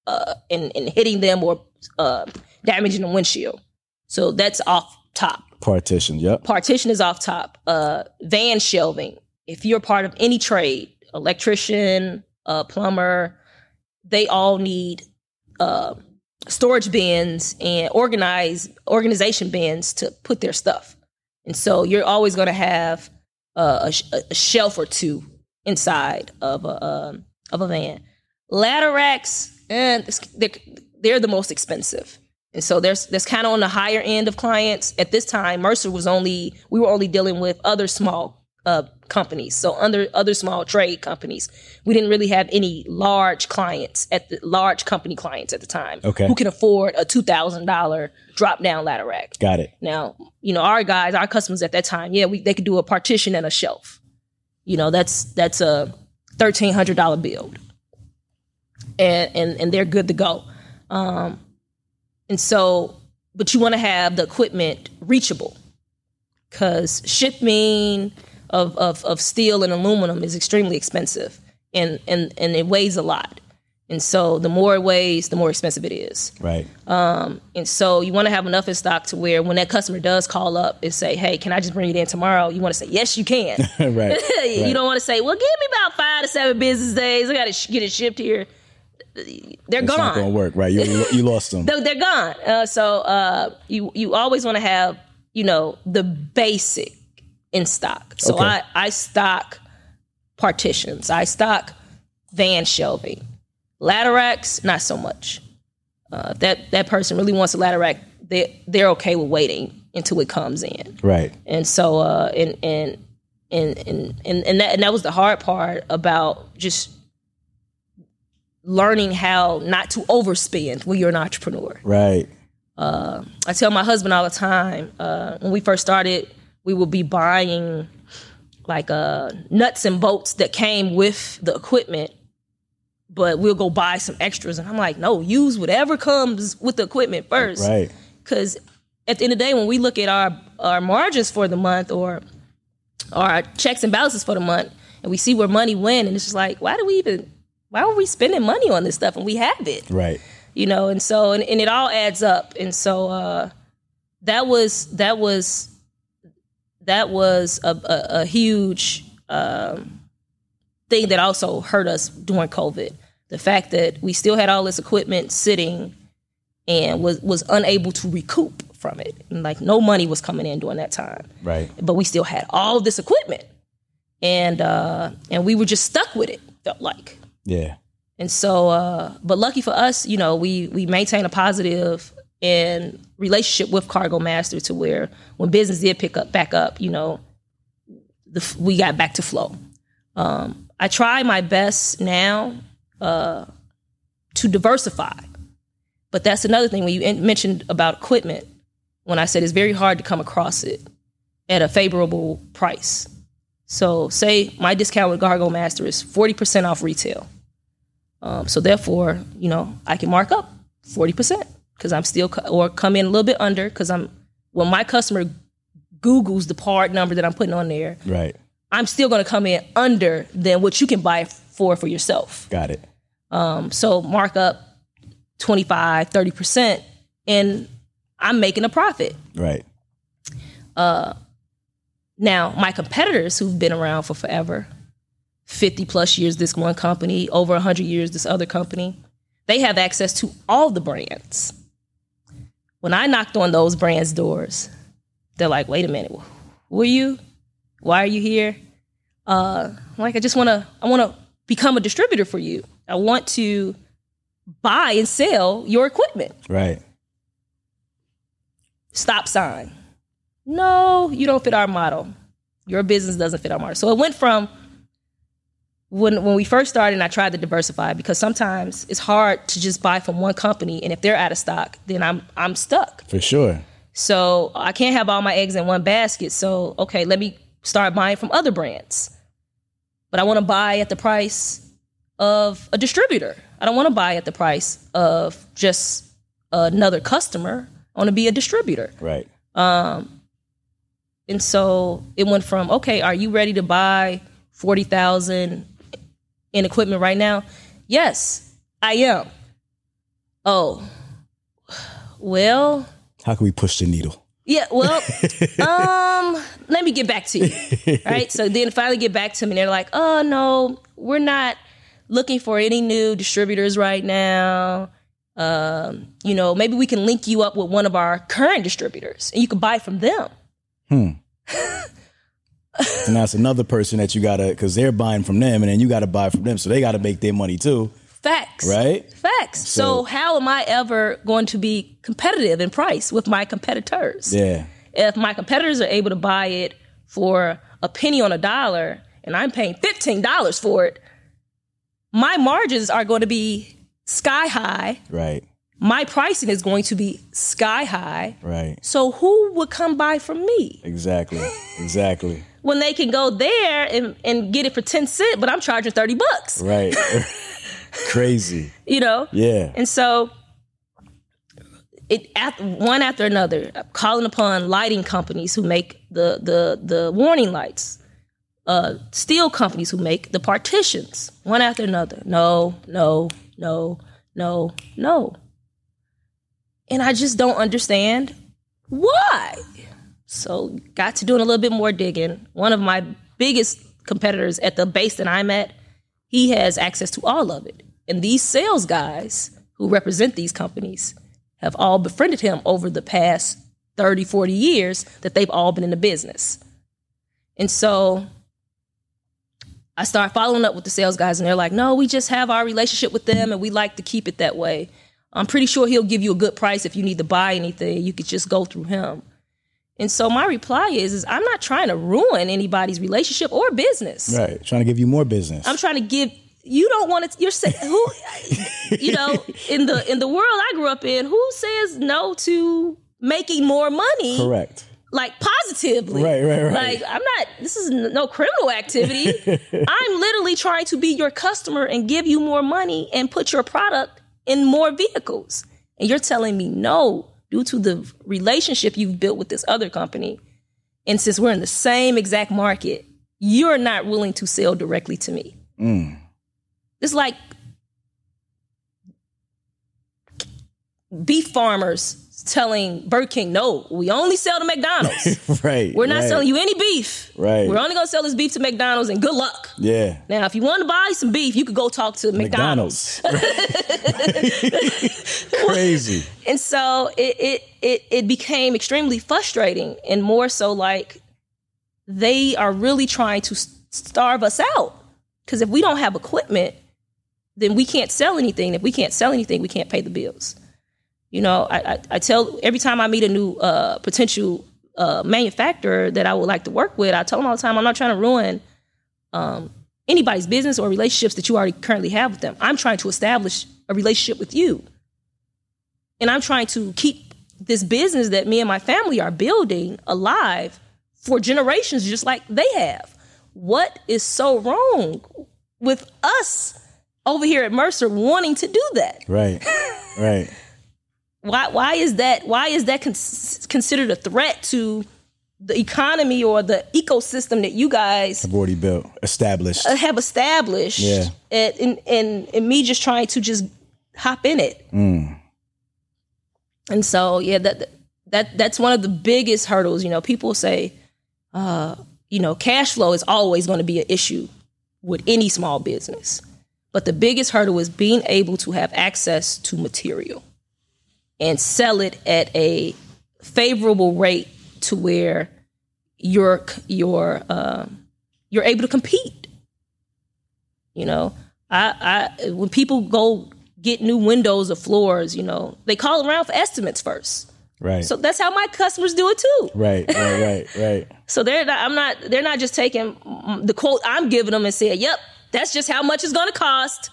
uh, and, and hitting them or uh, damaging the windshield. So that's off top. Partition. Yep. partition is off top. Uh, van shelving. If you're part of any trade, electrician, uh, plumber, they all need uh, storage bins and organize organization bins to put their stuff. And so you're always going to have uh, a, a shelf or two inside of a um, of a van. Ladder racks, and they're, they're the most expensive. And so there's that's kind of on the higher end of clients. At this time, Mercer was only we were only dealing with other small uh, companies, so under other small trade companies. We didn't really have any large clients at the large company clients at the time Okay. who can afford a two thousand dollar drop down ladder rack. Got it. Now, you know, our guys, our customers at that time, yeah, we they could do a partition and a shelf. You know, that's that's a thirteen hundred dollar build, and and and they're good to go. Um, and so, but you want to have the equipment reachable, because shipping of, of of steel and aluminum is extremely expensive, and and and it weighs a lot. And so the more it weighs, the more expensive it is. Right. And so you want to have enough in stock to where when that customer does call up and say, "Hey, can I just bring it in tomorrow?" You want to say, "Yes, you can." right. you right. don't want to say, "Well, give me about five to seven business days. I got to sh- get it shipped here." They're It's gone. not gonna work. Right. You you lost them. they're, they're gone. Uh, so uh, you you always want to have you know the basic in stock. So Okay. I I stock partitions. I stock van shelving. Ladder racks, not so much. Uh, that that person really wants a ladder rack, they they're okay with waiting until it comes in. Right. And so uh, and and and and and and that and that was the hard part about just learning how not to overspend when you're an entrepreneur. Right. I tell my husband all the time uh, when we first started, we would be buying like uh, nuts and bolts that came with the equipment, but we'll go buy some extras. And I'm like, no, use whatever comes with the equipment first. Right. Because at the end of the day, when we look at our, our margins for the month or our checks and balances for the month, and we see where money went, and it's just like, why do we even, why are we spending money on this stuff? And we have it? Right. you know and so and, and it all adds up. And so uh that was that was that was a, a, a huge um thing that also hurt us during covid. The fact that we still had all this equipment sitting and was was unable to recoup from it. And like no money was coming in during that time. Right. but we still had all this equipment. And uh and we were just stuck with it felt like Yeah. and so, uh, but lucky for us, you know, we we maintain a positive and relationship with Cargo Master to where when business did pick up back up, you know, the, we got back to flow. Um, I try my best now uh, to diversify, but that's another thing when you mentioned about equipment. When I said it's very hard to come across it at a favorable price. So, say my discount with Cargo Master is forty percent off retail. Um, so therefore, you know, I can mark up forty percent because I'm still co- or come in a little bit under because I'm when my customer Google's the part number that I'm putting on there, Right. I'm still going to come in under than what you can buy for for yourself. Got it. Um, so mark up 25, 30 percent, and I'm making a profit. Right. Now, my competitors who've been around for forever, 50 plus years, this one company, over 100 years, this other company, they have access to all the brands. When I knocked on those brands' doors, they're like, wait a minute, who are you? Why are you here? Uh, like, I just want to, I want to become a distributor for you. I want to buy and sell your equipment Right. stop sign. No, you don't fit our model. Your business doesn't fit our model. So it went from when when we first started and I tried to diversify because sometimes it's hard to just buy from one company and if they're out of stock, then I'm I'm stuck. For sure. So I can't have all my eggs in one basket. So okay, let me start buying from other brands. But I want to buy at the price of a distributor. I don't want to buy at the price of just another customer. I want to be a distributor. Right. Um, And so it went from, okay, are you ready to buy 40,000 in equipment right now? Yes, I am. Oh, well, How can we push the needle? yeah, well, um, let me get back to you. Right? So then finally get back to me and they're like, "Oh no, we're not looking for any new distributors right now. Um, you know, maybe we can link you up with one of our current distributors and you can buy from them." And that's another person that you gotta because they're buying from them, and then you gotta buy from them, so they gotta make their money too, Facts. right? Facts. So, So- how am I ever going to be competitive in price with my competitors? Yeah. If my competitors are able to buy it for a penny on a dollar and I'm paying $15 for it, my margins are going to be sky high. Right. My pricing is going to be sky high. Right. So who would come buy from me Exactly. Exactly. when they can go there and, and get it for 10 cents, but I'm charging 30 bucks, Right. Crazy. you know? Yeah. And so it at, one after another, calling upon lighting companies who make the the the warning lights, uh, steel companies who make the partitions, one after another. No, no, no, no, no. And I just don't understand why. So got to doing a little bit more digging. One of my biggest competitors at the base that I'm at, he has access to all of it. And these sales guys who represent these companies have all befriended him over the past 30, 40 years that they've all been in the business. And so I start following up with the sales guys, and they're like, no, we just have our relationship with them and we like to keep it that way. I'm pretty sure he'll give you a good price if you need to buy anything. You could just go through him. And so my reply is, is I'm not trying to ruin anybody's relationship or business. Right. Trying to give you more business. I'm trying to give you don't want to you're saying who you know in the in the world I grew up in who says no to making more money Correct. like positively. Right, right, right. Like I'm not. This is no criminal activity. I'm literally trying to be your customer and give you more money and put your product in more vehicles. And you're telling me no due to the relationship you've built with this other company. And since we're in the same exact market, you're not willing to sell directly to me. Mm. It's like beef farmers telling Burger King, no, we only sell to McDonald's. right. We're not right. selling you any beef. Right. We're only gonna sell this beef to McDonald's and good luck. Yeah. Now, if you want to buy some beef, you could go talk to McDonald's. McDonald's. Crazy. And so it, it it it became extremely frustrating and more so like they are really trying to starve us out. Because if we don't have equipment, then we can't sell anything. If we can't sell anything, we can't pay the bills. You know, I, I, I tell every time I meet a new uh, potential uh, manufacturer that I would like to work with, I tell them all the time, I'm not trying to ruin um, anybody's business or relationships that you already currently have with them. I'm trying to establish a relationship with you. And I'm trying to keep this business that me and my family are building alive for generations just like they have. What is so wrong with us over here at Mercer wanting to do that? Right. Right. why why is that why is that con- considered a threat to the economy or the ecosystem that you guys I've already built, established. have established? Yeah. and, and and and me just trying to just hop in it. And so yeah that that that's one of the biggest hurdles. You know people say uh you know cash flow is always going to be an issue with any small business. But the biggest hurdle is being able to have access to material and sell it at a favorable rate to where you're you're um, you're able to compete. You know, I, I when people go get new windows or floors, you know, they call around for estimates first. right. So that's how my customers do it too. right. Right. Right. Right. So they're not, I'm not they're not just taking the quote I'm giving them and saying, "Yep, that's just how much it's going to cost.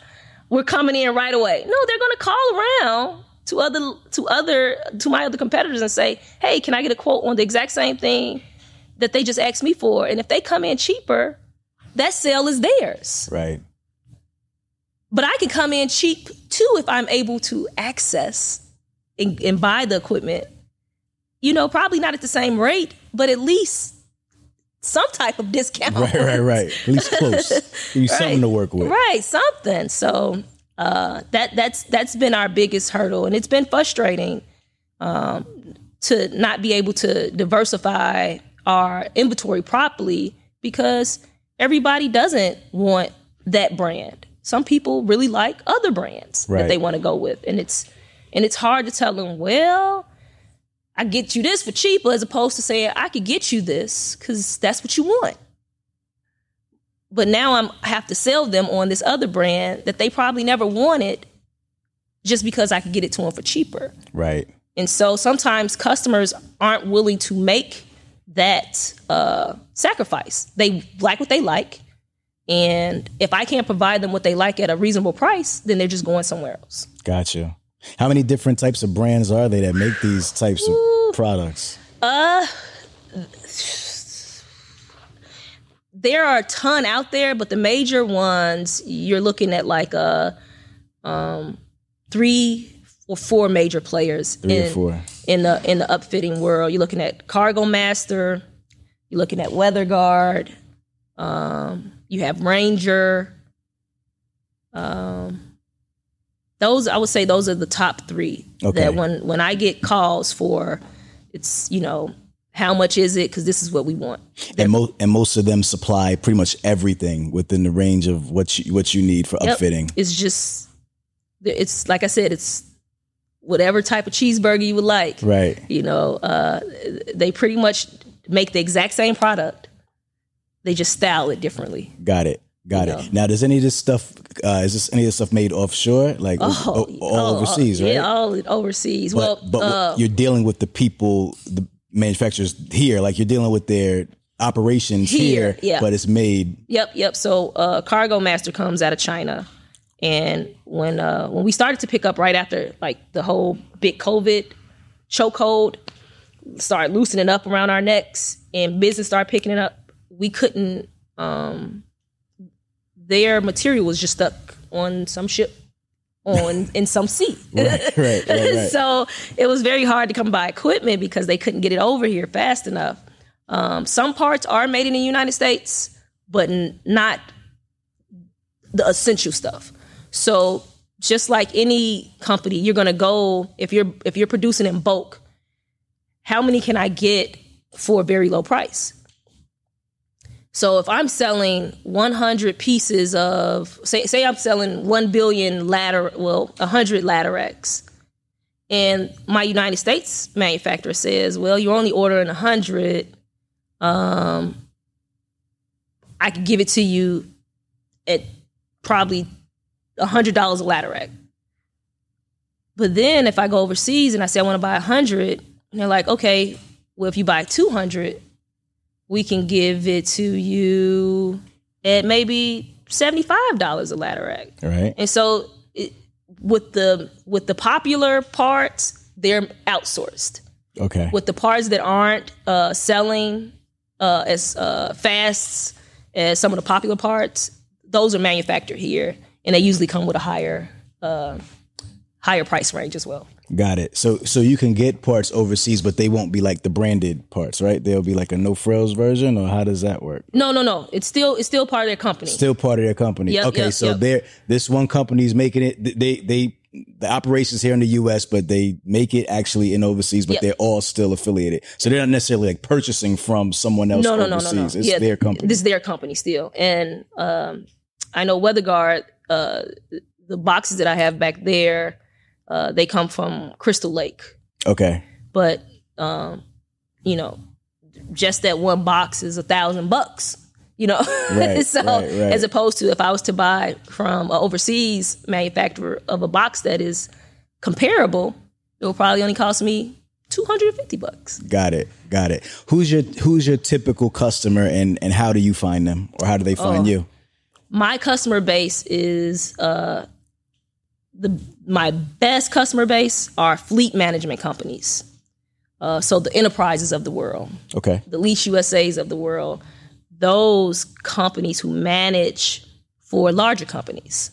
We're coming in right away." No, they're going to call around to other to other to my other competitors and say, "Hey, can I get a quote on the exact same thing that they just asked me for?" And if they come in cheaper, that sale is theirs. Right. But I can come in cheap too if I'm able to access and, and buy the equipment. You know, probably not at the same rate, but at least some type of discount. Right. Right. Right. At least close. Give you something to work with. Right, something. So uh, that that's that's been our biggest hurdle, and it's been frustrating um, to not be able to diversify our inventory properly because everybody doesn't want that brand. Some people really like other brands that they want to go with, and it's and it's hard to tell them, well. I get you this for cheaper as opposed to saying I could get you this because that's what you want but now I'm I have to sell them on this other brand that they probably never wanted just because I could get it to them for cheaper. Right. And so sometimes customers aren't willing to make that uh, sacrifice. They like what they like. And if I can't provide them what they like at a reasonable price, then they're just going somewhere else. Gotcha. How many different types of brands are they that make these types of products? There are a ton out there, but the major ones you're looking at like a um, three or four major players Three in, four. in the in the upfitting world. You're looking at Cargo Master, you're looking at Weather Guard, um, you have Ranger, um, those I would say those are the top three. Okay. That when when I get calls for, it's you know how much is it because this is what we want. And most and most of them supply pretty much everything within the range of what you what you need for Yep. upfitting. It's just it's like I said, it's whatever type of cheeseburger you would like. Right. You know, uh, they pretty much make the exact same product. They just style it differently. Got it. Got You it. know. Now, does any of this stuff? Uh, is this any of this stuff made offshore, like o- all oh, overseas, right? Yeah, all overseas. but well, but uh, you're dealing with the people, the manufacturers here. Like you're dealing with their operations Here, here, yeah. but it's made. Yep, yep. So uh, Cargo Master comes out of China, and when uh, when we started to pick up right after like the whole big COVID chokehold started loosening up around our necks, and business started picking it up, we couldn't. Um, their material was just stuck on some ship on in some seat. Right, right, right, so it was very hard to come by equipment because they couldn't get it over here fast enough. Um, some parts are made in the United States, but n- not the essential stuff. So just like any company, you're gonna go if you're if you're producing in bulk. How many can I get for a very low price? So if I'm selling 100 pieces of say say I'm selling 1 billion ladder well 100 ladder racks and my United States manufacturer says, "Well, you're only ordering 100 um I could give it to you at probably $100 a ladder rack." But then if I go overseas and I say I want to buy 100, and they're like, "Okay, well if you buy 200, we can give it to you at maybe $75 a ladder rack. Right. And so it, with the with the popular parts, they're outsourced. Okay. With the parts that aren't uh, selling uh, as uh, fast as some of the popular parts, those are manufactured here, and they usually come with a higher uh, higher price range as well. Got it. So so you can get parts overseas, but they won't be like the branded parts, right? They'll be like a no frills version, or how does that work? No, no, no. It's still it's still part of their company. Still part of their company. Yep, okay, yep, so yep. they're this one company's making it. They they the operations here in the U.S., but they make it actually in overseas, but Yep. they're all still affiliated. So they're not necessarily like purchasing from someone else no, no, no, overseas. no, no. It's yeah, their company. This is their company still. And um, I know WeatherGuard, uh, the boxes that I have back there, uh, they come from Crystal Lake. okay. But um, you know, just that one box is a thousand bucks. You know, Right, so right, right. as opposed to if I was to buy from an overseas manufacturer of a box that is comparable, it will probably only cost me two hundred and fifty bucks. Got it. Got it. Who's your Who's your typical customer, and and how do you find them, or how do they find Oh. you? my customer base is uh the my best customer base are fleet management companies. Uh, so the enterprises of the world, Okay. the lease USAs of the world, those companies who manage for larger companies.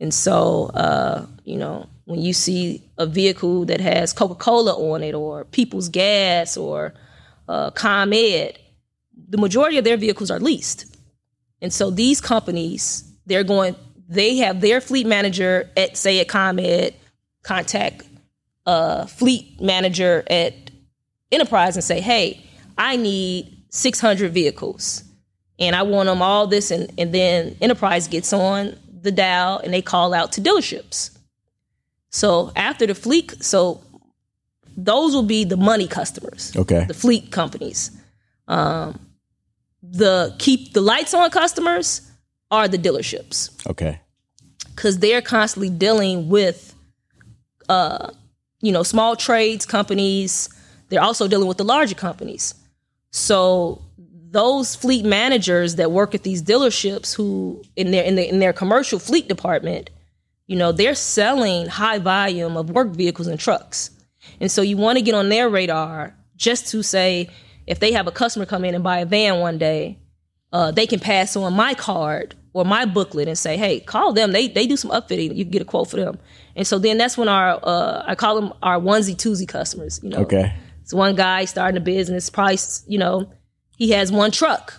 And so, uh, you know, when you see a vehicle that has Coca Cola on it, or Peoples Gas, or uh, ComEd, the majority of their vehicles are leased. And so these companies, they're going, they have their fleet manager at, say, at ComEd contact a fleet manager at Enterprise and say, hey, I need 600 vehicles and I want them all this. And, and then Enterprise gets on the dial and they call out to dealerships. So after the fleet, so those will be the money customers Okay. the fleet companies. Um, the keep the lights on customers are the dealerships Okay. because they're constantly dealing with, uh, you know, small trades companies. They're also dealing with the larger companies. So those fleet managers that work at these dealerships, who in their in their in their commercial fleet department, you know, they're selling high volume of work vehicles and trucks. And so you want to get on their radar just to say, if they have a customer come in and buy a van one day, uh, they can pass on my card or my booklet and say, hey, call them. They they do some upfitting. You can get a quote for them. And so then that's when our uh, I call them our onesie twosie customers. You know, Okay. it's one guy starting a business, probably you know, he has one truck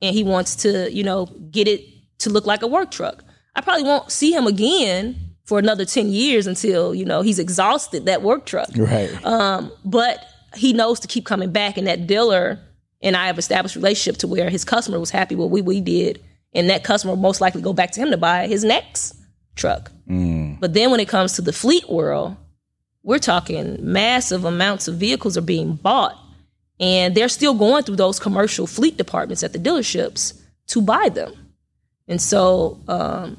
and he wants to you know get it to look like a work truck. I probably won't see him again for another 10 years until, you know, he's exhausted that work truck. Right. But he knows to keep coming back and that dealer and I have established relationship to where his customer was happy with what we did and that customer will most likely go back to him to buy his next truck. But then when it comes to the fleet world, we're talking massive amounts of vehicles are being bought and they're still going through those commercial fleet departments at the dealerships to buy them. And so um,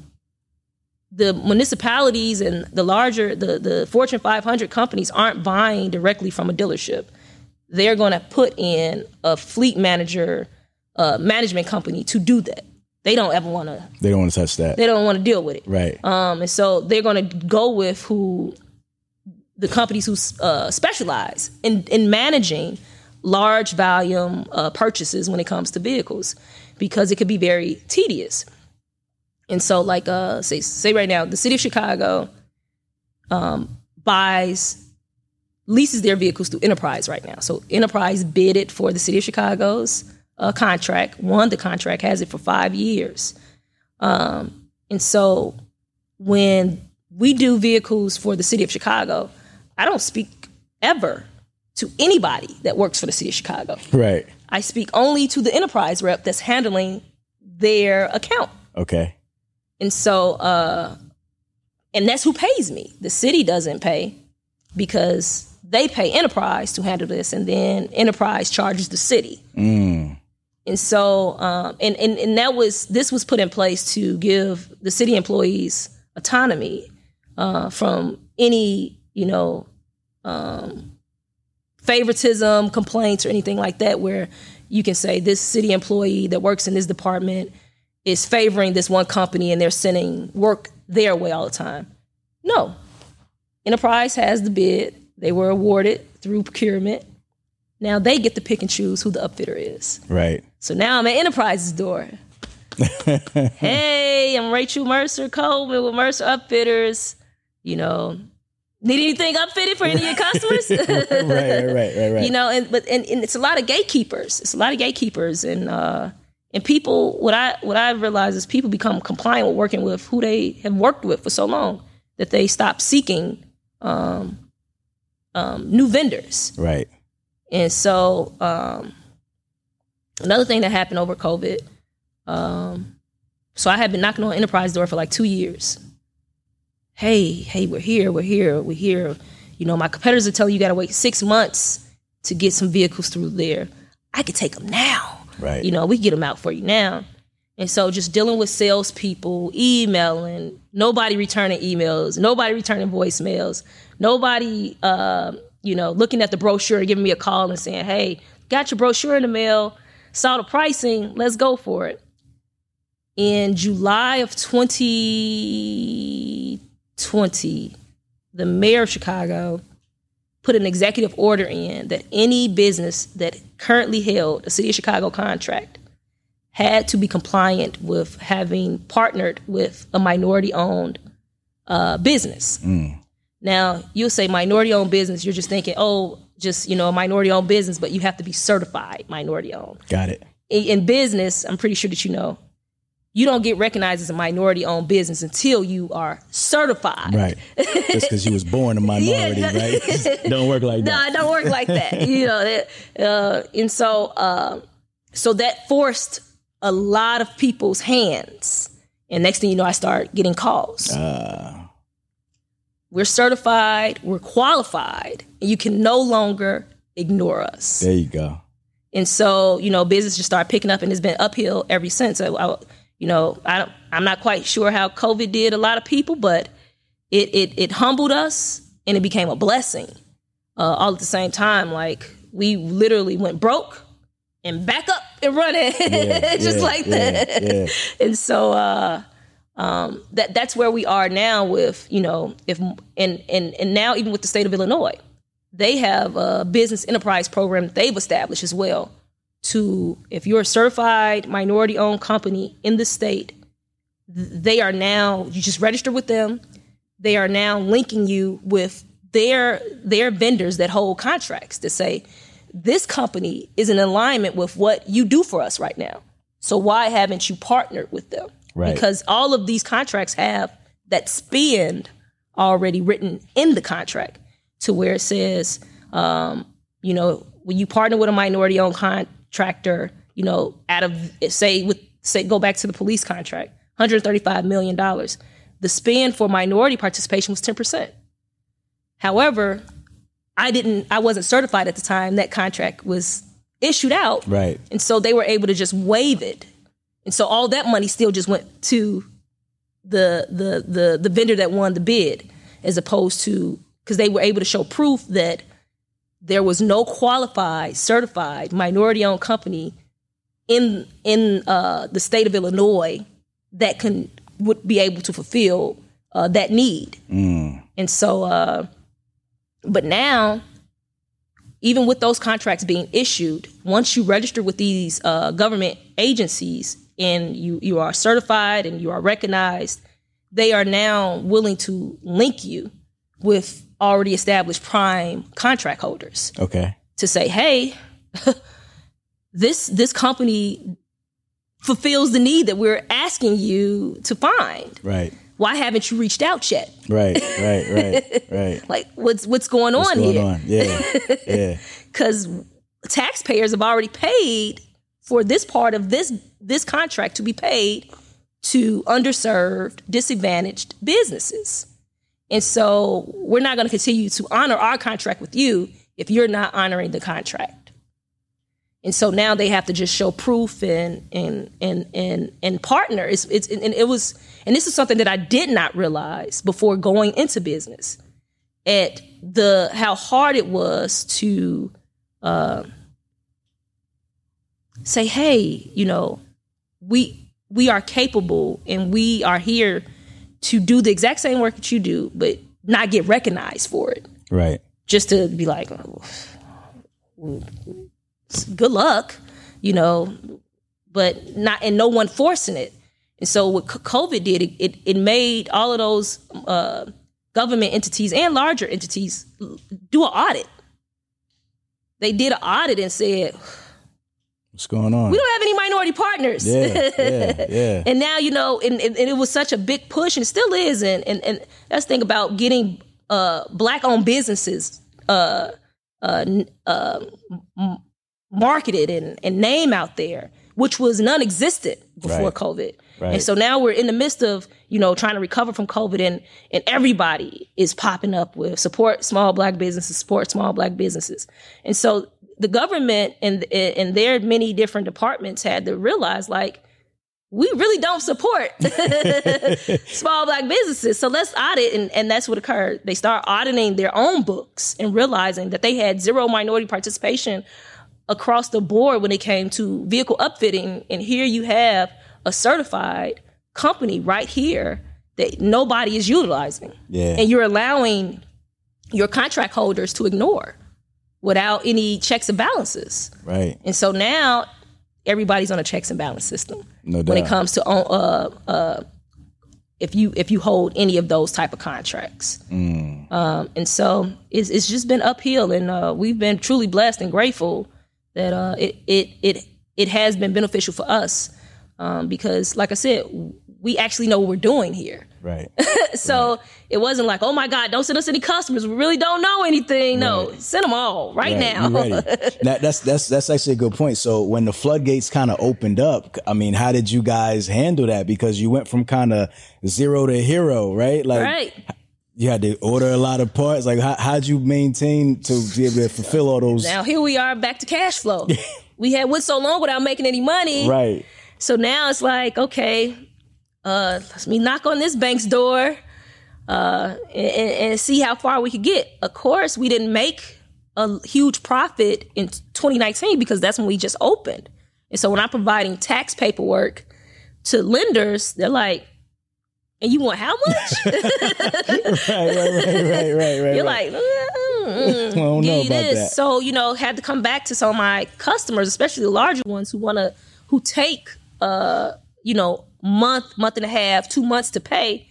the municipalities and the larger the, the Fortune 500 companies aren't buying directly from a dealership. They're going to put in a fleet manager uh, management company to do that. They don't ever want to. They don't want to touch that. They don't want to deal with it. right. Um, and so they're going to go with who the companies who uh, specialize in, in managing large volume uh, purchases when it comes to vehicles because it could be very tedious. And so, like, uh, say, say right now, the city of Chicago um, buys, leases their vehicles through Enterprise right now. So, Enterprise bid it for the city of Chicago's uh, contract, won the contract, has it for five years. Um, and so, when we do vehicles for the city of Chicago, I don't speak ever to anybody that works for the city of Chicago. Right. I speak only to the enterprise rep that's handling their account. Okay. And so, uh, and that's who pays me. The city doesn't pay because they pay enterprise to handle this, and then enterprise charges the city. Mm. And so, um, and, and and that was this was put in place to give the city employees autonomy uh, from any you know um, favoritism, complaints, or anything like that, where you can say this city employee that works in this department is favoring this one company and they're sending work their way all the time. No, Enterprise has the bid. They were awarded through procurement. Now they get to pick and choose who the upfitter is. Right. So now I'm at Enterprise's door. hey, I'm Rachel Mercer Coleman with Mercer Upfitters. You know, need anything upfitted for any of your customers? right. Right. Right. Right. You know, and but and, and it's a lot of gatekeepers. It's a lot of gatekeepers, and uh, and people. What I what I realize is people become compliant with working with who they have worked with for so long that they stop seeking um, um, new vendors. right. And so, um, another thing that happened over COVID. Um, so I had been knocking on Enterprise door for like two years. Hey, hey, we're here, we're here, we're here. You know, my competitors are telling you, you got to wait six months to get some vehicles through there. I could take them now. Right. You know, we get them out for you now. And so just dealing with salespeople, emailing, nobody returning emails, nobody returning voicemails, nobody, uh, you know, looking at the brochure and giving me a call and saying, hey, got your brochure in the mail, saw the pricing, let's go for it. In July of 2020, the mayor of Chicago put an executive order in that any business that currently held a city of Chicago contract had to be compliant with having partnered with a minority owned uh, business. Now, you'll say minority owned business, you're just thinking, oh, just, you know, a minority owned business, but you have to be certified minority owned. Got it. In, in business, I'm pretty sure that you know, you don't get recognized as a minority owned business until you are certified. Right. Just because you was born a minority, Yeah. right? Don't work like that. No, don't work like that. you know, that, uh, and so uh, so that forced a lot of people's hands. And next thing you know, I start getting calls. Uh, we're certified, we're qualified, and you can no longer ignore us. there you go. And so, you know, business just started picking up, and it's been uphill ever since. I, I, you know, I don't, I'm not quite sure how COVID did a lot of people, but it it it humbled us, and it became a blessing. Uh, all at the same time, like we literally went broke and back up and running, Yeah, just yeah, like that. yeah. And so, uh, um, that that's where we are now. With you know, if and and and now even with the state of Illinois, they have a business enterprise program they've established as well. To if you're a certified minority owned company in the state, they are now you just register with them. They are now linking you with their their vendors that hold contracts to say this company is in alignment with what you do for us right now. So why haven't you partnered with them? Right. Because all of these contracts have that spend already written in the contract to where it says, um, you know, when you partner with a minority owned contractor, you know, out of say with say go back to the police contract, 135 million dollars. The spend for minority participation was 10%. However, I didn't I wasn't certified at the time that contract was issued out. Right. And so they were able to just waive it. And so all that money still just went to the the the the vendor that won the bid as opposed to because they were able to show proof that there was no qualified certified minority owned company in in uh, the state of Illinois that can would be able to fulfill uh, that need. And so uh, but now even with those contracts being issued, once you register with these uh, government agencies and you you are certified and you are recognized, they are now willing to link you with already established prime contract holders Okay. to say, "Hey, this this company fulfills the need that we're asking you to find. Right. Why haven't you reached out yet? Right. Right. Right. right. Like, what's what's going What's on going here? on? Yeah. Yeah. because taxpayers have already paid for this part of this this contract to be paid to underserved, disadvantaged businesses. And so we're not going to continue to honor our contract with you if you're not honoring the contract. And so now they have to just show proof and and and and and partner. It's it's and it was and this is something that I did not realize before going into business at the how hard it was to uh, say, hey, you know, we we are capable and we are here to do the exact same work that you do, but not get recognized for it. Right. Just to be like, oh, good luck, you know, but not and no one forcing it. And so what COVID did, it it, it made all of those uh, government entities and larger entities do an audit. They did an audit and said, What's going on? we don't have any minority partners. Yeah. Yeah. Yeah. and now, you know, and, and, and it was such a big push and it still is. And, and, and that's the thing about getting uh, black owned businesses uh, uh, uh, marketed and, and name out there, which was non existent before Right. COVID. Right. And so now we're in the midst of, you know, trying to recover from COVID and, and everybody is popping up with support small black businesses, support small black businesses. And so the government and, and their many different departments had to realize like, we really don't support small black businesses. So let's audit. And, and that's what occurred. They start auditing their own books and realizing that they had zero minority participation across the board when it came to vehicle upfitting. And here you have a certified company right here that nobody is utilizing. Yeah. And you're allowing your contract holders to ignore without any checks and balances. Right. And so now everybody's on a checks and balance system No when it comes to uh, uh, if you if you hold any of those type of contracts. Mm. Um, and so it's, it's just been uphill, and uh, we've been truly blessed and grateful that uh, it it it it has been beneficial for us um, because, like I said, we actually know what we're doing here. Right. So it wasn't like, oh my God, don't send us any customers. We really don't know anything. No, send them all right, Right, now. That- that's that's that's actually a good point. So when the floodgates kind of opened up, I mean, how did you guys handle that? Because you went from kind of zero to hero, right? Like right. you had to order a lot of parts. Like how how'd you maintain to be able to fulfill all those? Now here we are back to cash flow. we had went so long without making any money. Right. So now it's like, okay, uh, let me knock on this bank's door uh, and, and see how far we could get. Of course, we didn't make a huge profit in 2019 because that's when we just opened. And so when I'm providing tax paperwork to lenders, they're like, and you want how much? Right. Right. Right. Right. Right. Right. You're like, mm, mm, I don't know give you about this. that. So you know, had to come back to some of my customers, especially the larger ones who want to, who take, uh, you know, month, month and a half, two months to pay.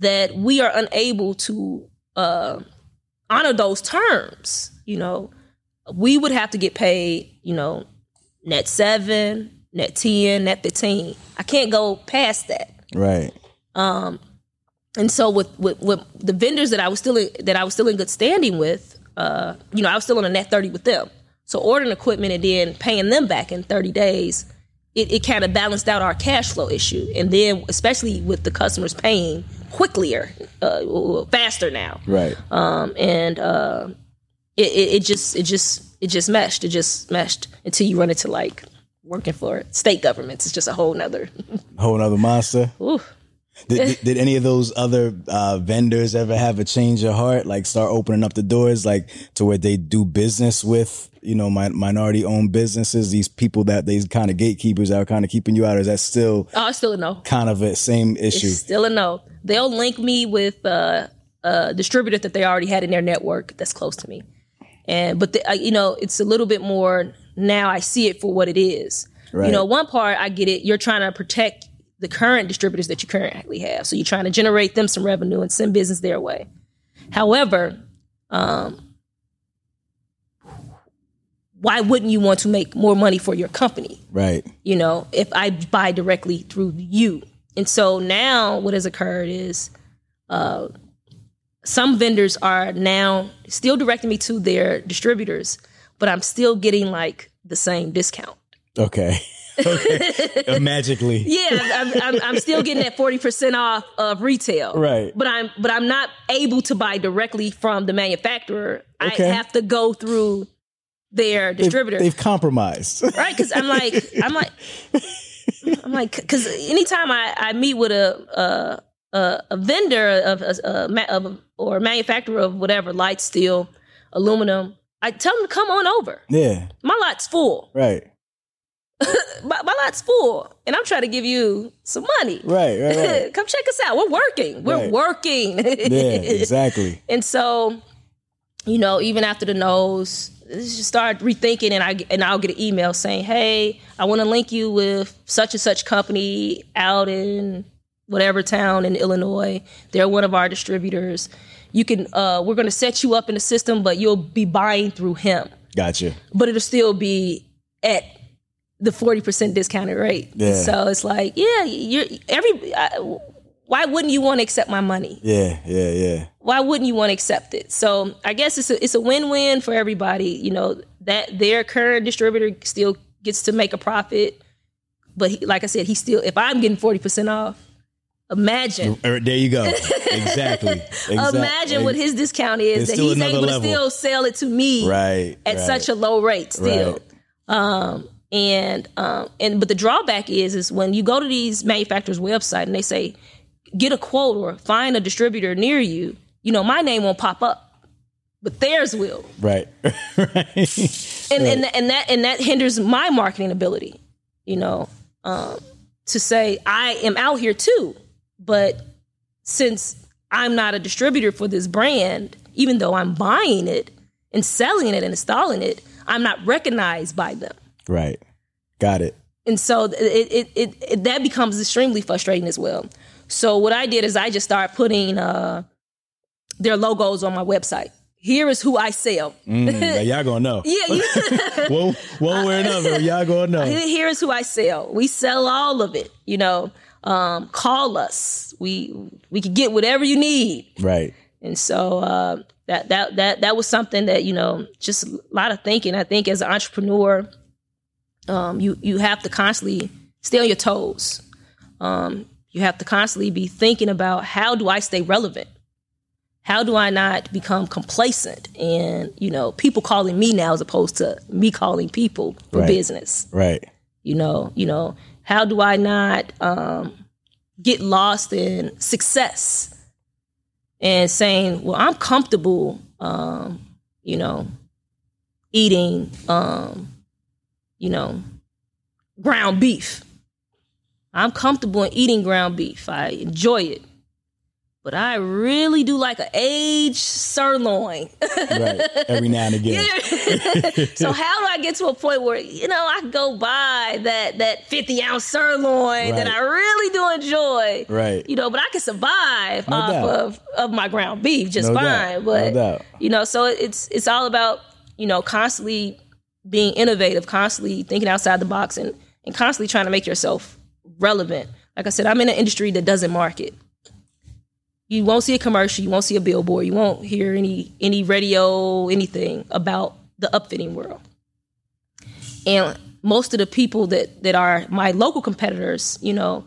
That we are unable to uh, honor those terms. You know, we would have to get paid. You know, net seven, net ten, net fifteen. I can't go past that. right. Um, and so with, with with the vendors that I was still in, that I was still in good standing with, uh, you know, I was still on a net thirty with them. So ordering equipment and then paying them back in thirty days, it, it kind of balanced out our cash flow issue. And then especially with the customers paying quicker, uh, faster now, Right. um, and uh, it, it, it just it just it just meshed. It just meshed until you run into like working for state governments. It's just a whole nother. Whole nother monster. Ooh. Did, did, any of those other uh, vendors ever have a change of heart, like start opening up the doors, like to where they do business with, you know, mi- minority owned businesses, these people that these kind of gatekeepers that are kind of keeping you out? Or is that still Oh, still a no. kind of a same issue? It's still a no. They'll link me with uh, a distributor that they already had in their network that's close to me, and but the, uh, you know it's a little bit more now. I see it for what it is. Right. You know, one part I get it. You're trying to protect the current distributors that you currently have, so you're trying to generate them some revenue and send business their way. However, um, why wouldn't you want to make more money for your company? right. you know, if I buy directly through you. And so now what has occurred is uh, some vendors are now still directing me to their distributors, but I'm still getting like the same discount. Okay. okay. Uh, Magically. Yeah, I'm, I'm, I'm still getting that forty percent off of retail, Right. But I'm but I'm not able to buy directly from the manufacturer. Okay. I have to go through their They've, distributor. they've compromised. right? Because I'm like, I'm like, I'm like, because anytime I, I meet with a a, a, a vendor of a, a, ma- of or a manufacturer of whatever light, steel, aluminum, I tell them to come on over. yeah. My lot's full. Right. My, my lot's full, and I'm trying to give you some money. Right. Right. Right. come check us out. We're working. We're Right. working. yeah. Exactly. And so, you know, even after the nose, just start rethinking, and I and I'll get an email saying, "Hey, I want to link you with such and such company out in whatever town in Illinois. They're one of our distributors. You can, uh, we're going to set you up in the system, but you'll be buying through him, Gotcha. but it'll still be at." The forty percent discounted rate. Yeah. So it's like, yeah, you're every. I, why wouldn't you want to accept my money? Yeah. Yeah. Yeah. why wouldn't you want to accept it? So I guess it's a it's a win win for everybody. You know that their current distributor still gets to make a profit, but he, like I said, he still if I'm getting forty percent off, imagine Er, There you go. Exactly. Exactly. imagine what his discount is It's that he's able level. to still sell it to me right at right, such a low rate still. right. Um, and um, and but the drawback is is when you go to these manufacturers' website and they say get a quote or find a distributor near you, you know my name won't pop up, but theirs will, right. Right. And and and that and that hinders my marketing ability, you know, um, to say I am out here too, but since I'm not a distributor for this brand, even though I'm buying it and selling it and installing it, I'm not recognized by them. Right got it and so it, it, it, it that becomes extremely frustrating as well. So what I did is I just started putting uh, their logos on my website. Here is who I sell. Mm, y'all gonna know Yeah, you, one, one way or another y'all gonna know here is who I sell. We sell all of it. You know, um, call us. We we can get whatever you need. right And so uh, that that that that was something that you know, just a lot of thinking. I think as an entrepreneur, um, you you have to constantly stay on your toes. Um, you have to constantly be thinking about how do I stay relevant? How do I not become complacent? And you know, people calling me now as opposed to me calling people for Right. business right you know you know how do i not um, get lost in success and saying well i'm comfortable um, you know eating um, you know ground beef. I'm comfortable in eating ground beef. I enjoy it. But i really do like an aged sirloin. Right every now and again. So how do I get to a point where you know I go buy that that fifty ounce sirloin that I really do enjoy, right. You know, but I can survive No off doubt. of of my ground beef just No fine. doubt. But No you know, so it's it's all about you know constantly being innovative, constantly thinking outside the box, and and constantly trying to make yourself relevant. Like I said, I'm in an industry that doesn't market. you won't see a commercial, you won't see a billboard, you won't hear any any radio, anything about the upfitting world. And most of the people that that are my local competitors, you know,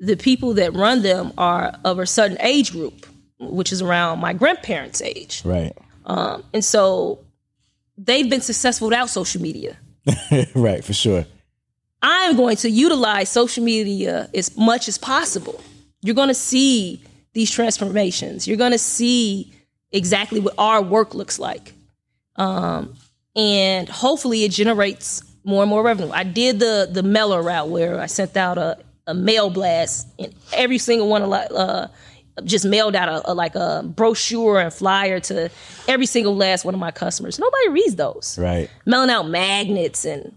the people that run them are of a certain age group, which is around my grandparents' age. Right. Um, and so they've been successful without social media. right, for sure. I'm going to utilize social media as much as possible. You're going to see these transformations. You're going to see exactly what our work looks like. Um, and hopefully it generates more and more revenue. I did the the mailer route where I sent out a, a mail blast and every single one of like uh, just mailed out a, a, like a brochure and flyer to every single last one of my customers. Nobody reads those. Right. Mailing out magnets and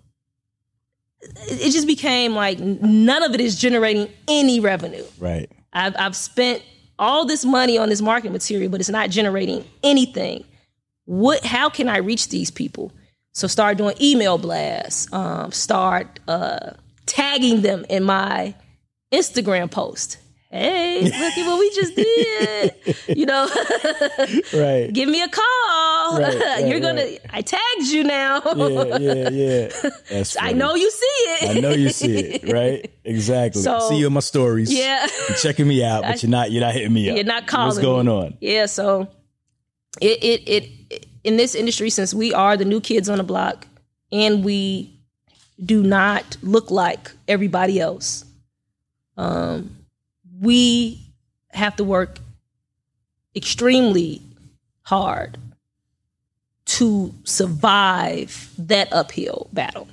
it just became like none of it is generating any revenue. Right. I've I've spent all this money on this marketing material, but it's not generating anything. What? How can I reach these people? So start doing email blasts. Um, start uh, tagging them in my Instagram post. Hey, look at what we just did. you know, right. Give me a call. Right, right, You're gonna. right. I tagged you now. Yeah, yeah, yeah. That's I know you see it. I know you see it, right? Exactly. So- see you in my stories. Yeah. You're checking me out, but you're not you're not hitting me up. You're not calling. What's going me. on? Yeah, so it, it it in this industry, since we are the new kids on the block, and we do not look like everybody else, um, we have to work extremely hard to survive that uphill battle,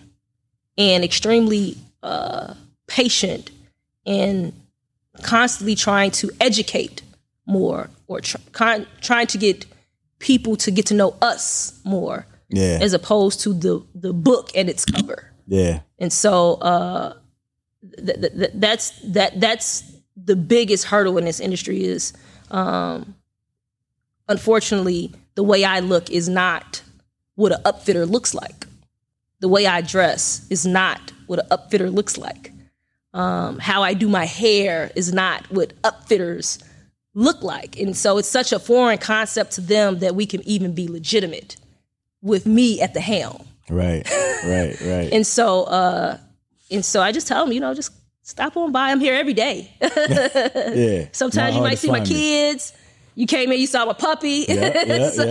and extremely uh, patient and constantly trying to educate more or tr- con- trying to get people to get to know us more Yeah. as opposed to the the book and its cover yeah. and so uh th- th- th- that's that that's the biggest hurdle in this industry is um unfortunately the way i look is not what an upfitter looks like the way i dress is not what an upfitter looks like um, how I do my hair is not what upfitters look like. And so it's such a foreign concept to them that we can even be legitimate with me at the helm. Right. Right. Right. And so, uh, and so I just tell them, you know, just stop on by. I'm here every day. yeah. Sometimes you might see my me. kids. You came in, you saw my puppy. Yeah, yeah, so,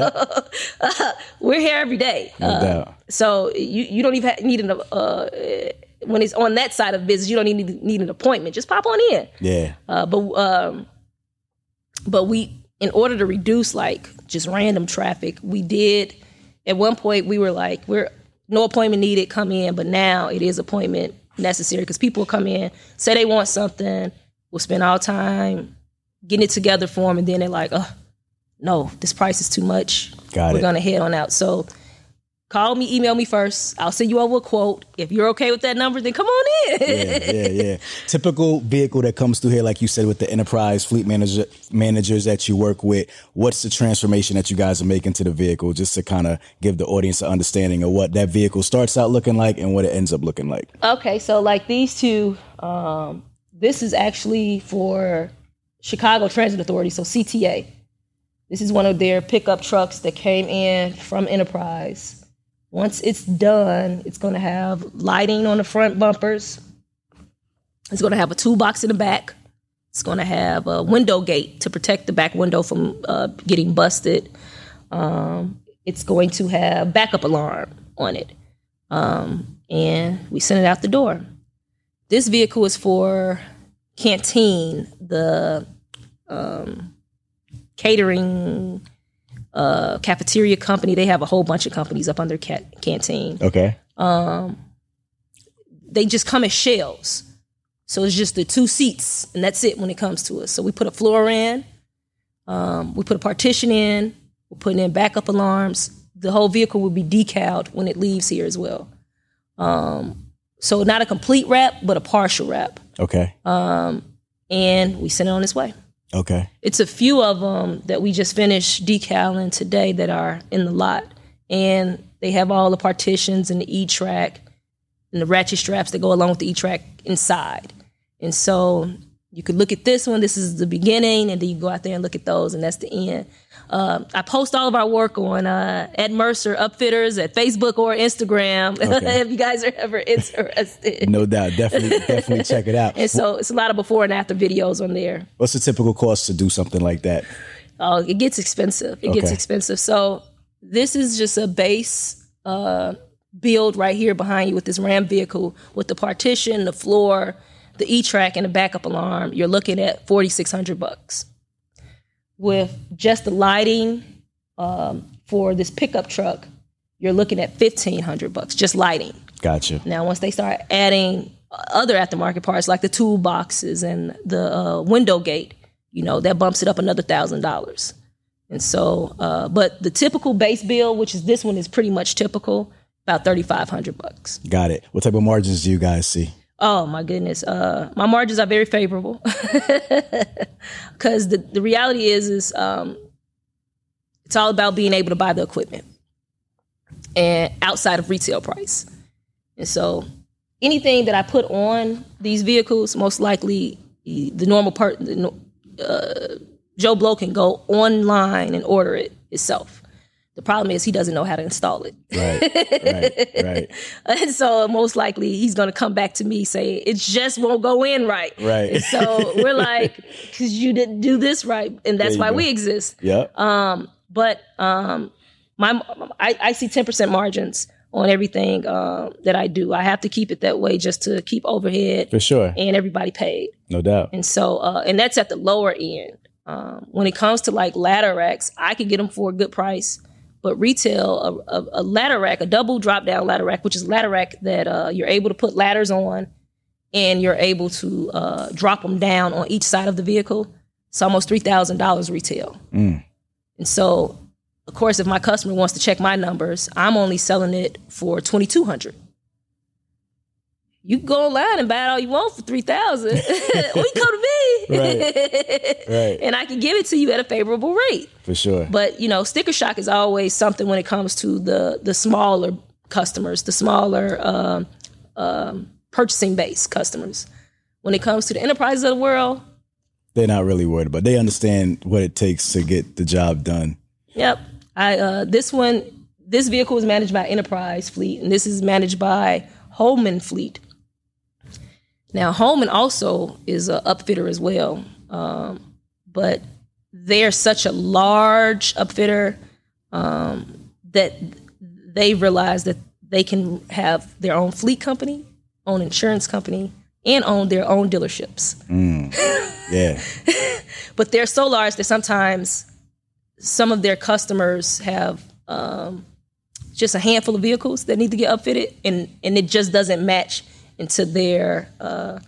yeah. we're here every day. No Uh, doubt. so you, you don't even need an uh, when it's on that side of business, you don't need need an appointment. Just pop on in. Yeah. Uh, but um, but we, in order to reduce like just random traffic, we did at one point we were like we're no appointment needed, come in. But now it is appointment necessary because people come in, say they want something, we'll spend all time getting it together for them, and then they're like, oh no, this price is too much. Got we're it. gonna head on out. So. Call me, email me first. I'll send you over a quote. If you're okay with that number, then come on in. yeah, yeah, yeah. Typical vehicle that comes through here, like you said, with the enterprise fleet manager managers that you work with. What's the transformation that you guys are making to the vehicle, just to kind of give the audience an understanding of what that vehicle starts out looking like and what it ends up looking like? Okay, so like these two, um, this is actually for Chicago Transit Authority, so CTA. This is one of their pickup trucks that came in from Enterprise. Once it's done, it's going to have lighting on the front bumpers. It's going to have a toolbox in the back. It's going to have a window gate to protect the back window from uh, getting busted. Um, it's going to have backup alarm on it um, and we sent it out the door. This vehicle is for Canteen, the um, catering uh, cafeteria company. They have a whole bunch of companies up under ca- Canteen. Okay. Um, They just come as shells. So it's just the two seats, and that's it when it comes to us. So we put a floor in, um, we put a partition in, we're putting in backup alarms. The whole vehicle will be decaled when it leaves here as well. Um, so not a complete wrap, but a partial wrap. Okay. Um, And we send it on its way. Okay. It's a few of them that we just finished decaling today that are in the lot. And they have all the partitions and the E track and the ratchet straps that go along with the E track inside. And so you could look at this one. This is the beginning, and then you go out there and look at those, and that's the end. Um, I post all of our work on uh, Ed Mercer Upfitters at Facebook or Instagram Okay. if you guys are ever interested. No doubt. Definitely, definitely check it out. And so it's a lot of before and after videos on there. What's the typical cost to do something like that? Oh, it gets expensive. It gets expensive. So this is just a base uh, build right here behind you with this Ram vehicle with the partition, the floor, the E track, and the backup alarm. You're looking at forty six hundred bucks. With just the lighting um, for this pickup truck, you're looking at fifteen hundred bucks just lighting. Gotcha. Now, once they start adding other aftermarket parts like the toolboxes and the uh, window gate, you know, that bumps it up another thousand dollars. And so, uh, but the typical base bill, which is this one, is pretty much typical, about thirty five hundred bucks. Got it. What type of margins do you guys see? Oh my goodness, uh, my margins are very favorable because the the reality is is um, it's all about being able to buy the equipment and outside of retail price. And so anything that I put on these vehicles, most likely the normal part, the, uh, Joe Blow can go online and order it itself. The problem is he doesn't know how to install it. Right. right. Right. And so most likely he's going to come back to me saying it just won't go in right. Right. And so we're like, because you didn't do this right, and that's why go. we exist. Yep. But um, my I, I see ten percent margins on everything um, that I do. I have to keep it that way just to keep overhead For sure. and everybody paid. No doubt. And so, uh, and that's at the lower end. Um, when it comes to like ladder racks, I could get them for a good price. But retail, a, a, a ladder rack, a double drop down ladder rack, which is a ladder rack that uh, you're able to put ladders on and you're able to uh, drop them down on each side of the vehicle. It's almost $3,000 retail. And so, of course, if my customer wants to check my numbers, I'm only selling it for 2200 you can go online and buy it all you want for three thousand. or you come to me, Right. and I can give it to you at a favorable rate. For sure. But you know, sticker shock is always something when it comes to the the smaller customers, the smaller um, um, purchasing base customers. When it comes to the enterprises of the world, They're not really worried about. It. They understand what it takes to get the job done. Yep. I uh, this one this vehicle is managed by Enterprise Fleet, and this is managed by Holman Fleet. Now Holman also is an upfitter as well, um, but they're such a large upfitter um, that they realize that they can have their own fleet company, own insurance company, and own their own dealerships. Yeah. But they're so large that sometimes some of their customers have um, just a handful of vehicles that need to get upfitted, and and it just doesn't match into their uh,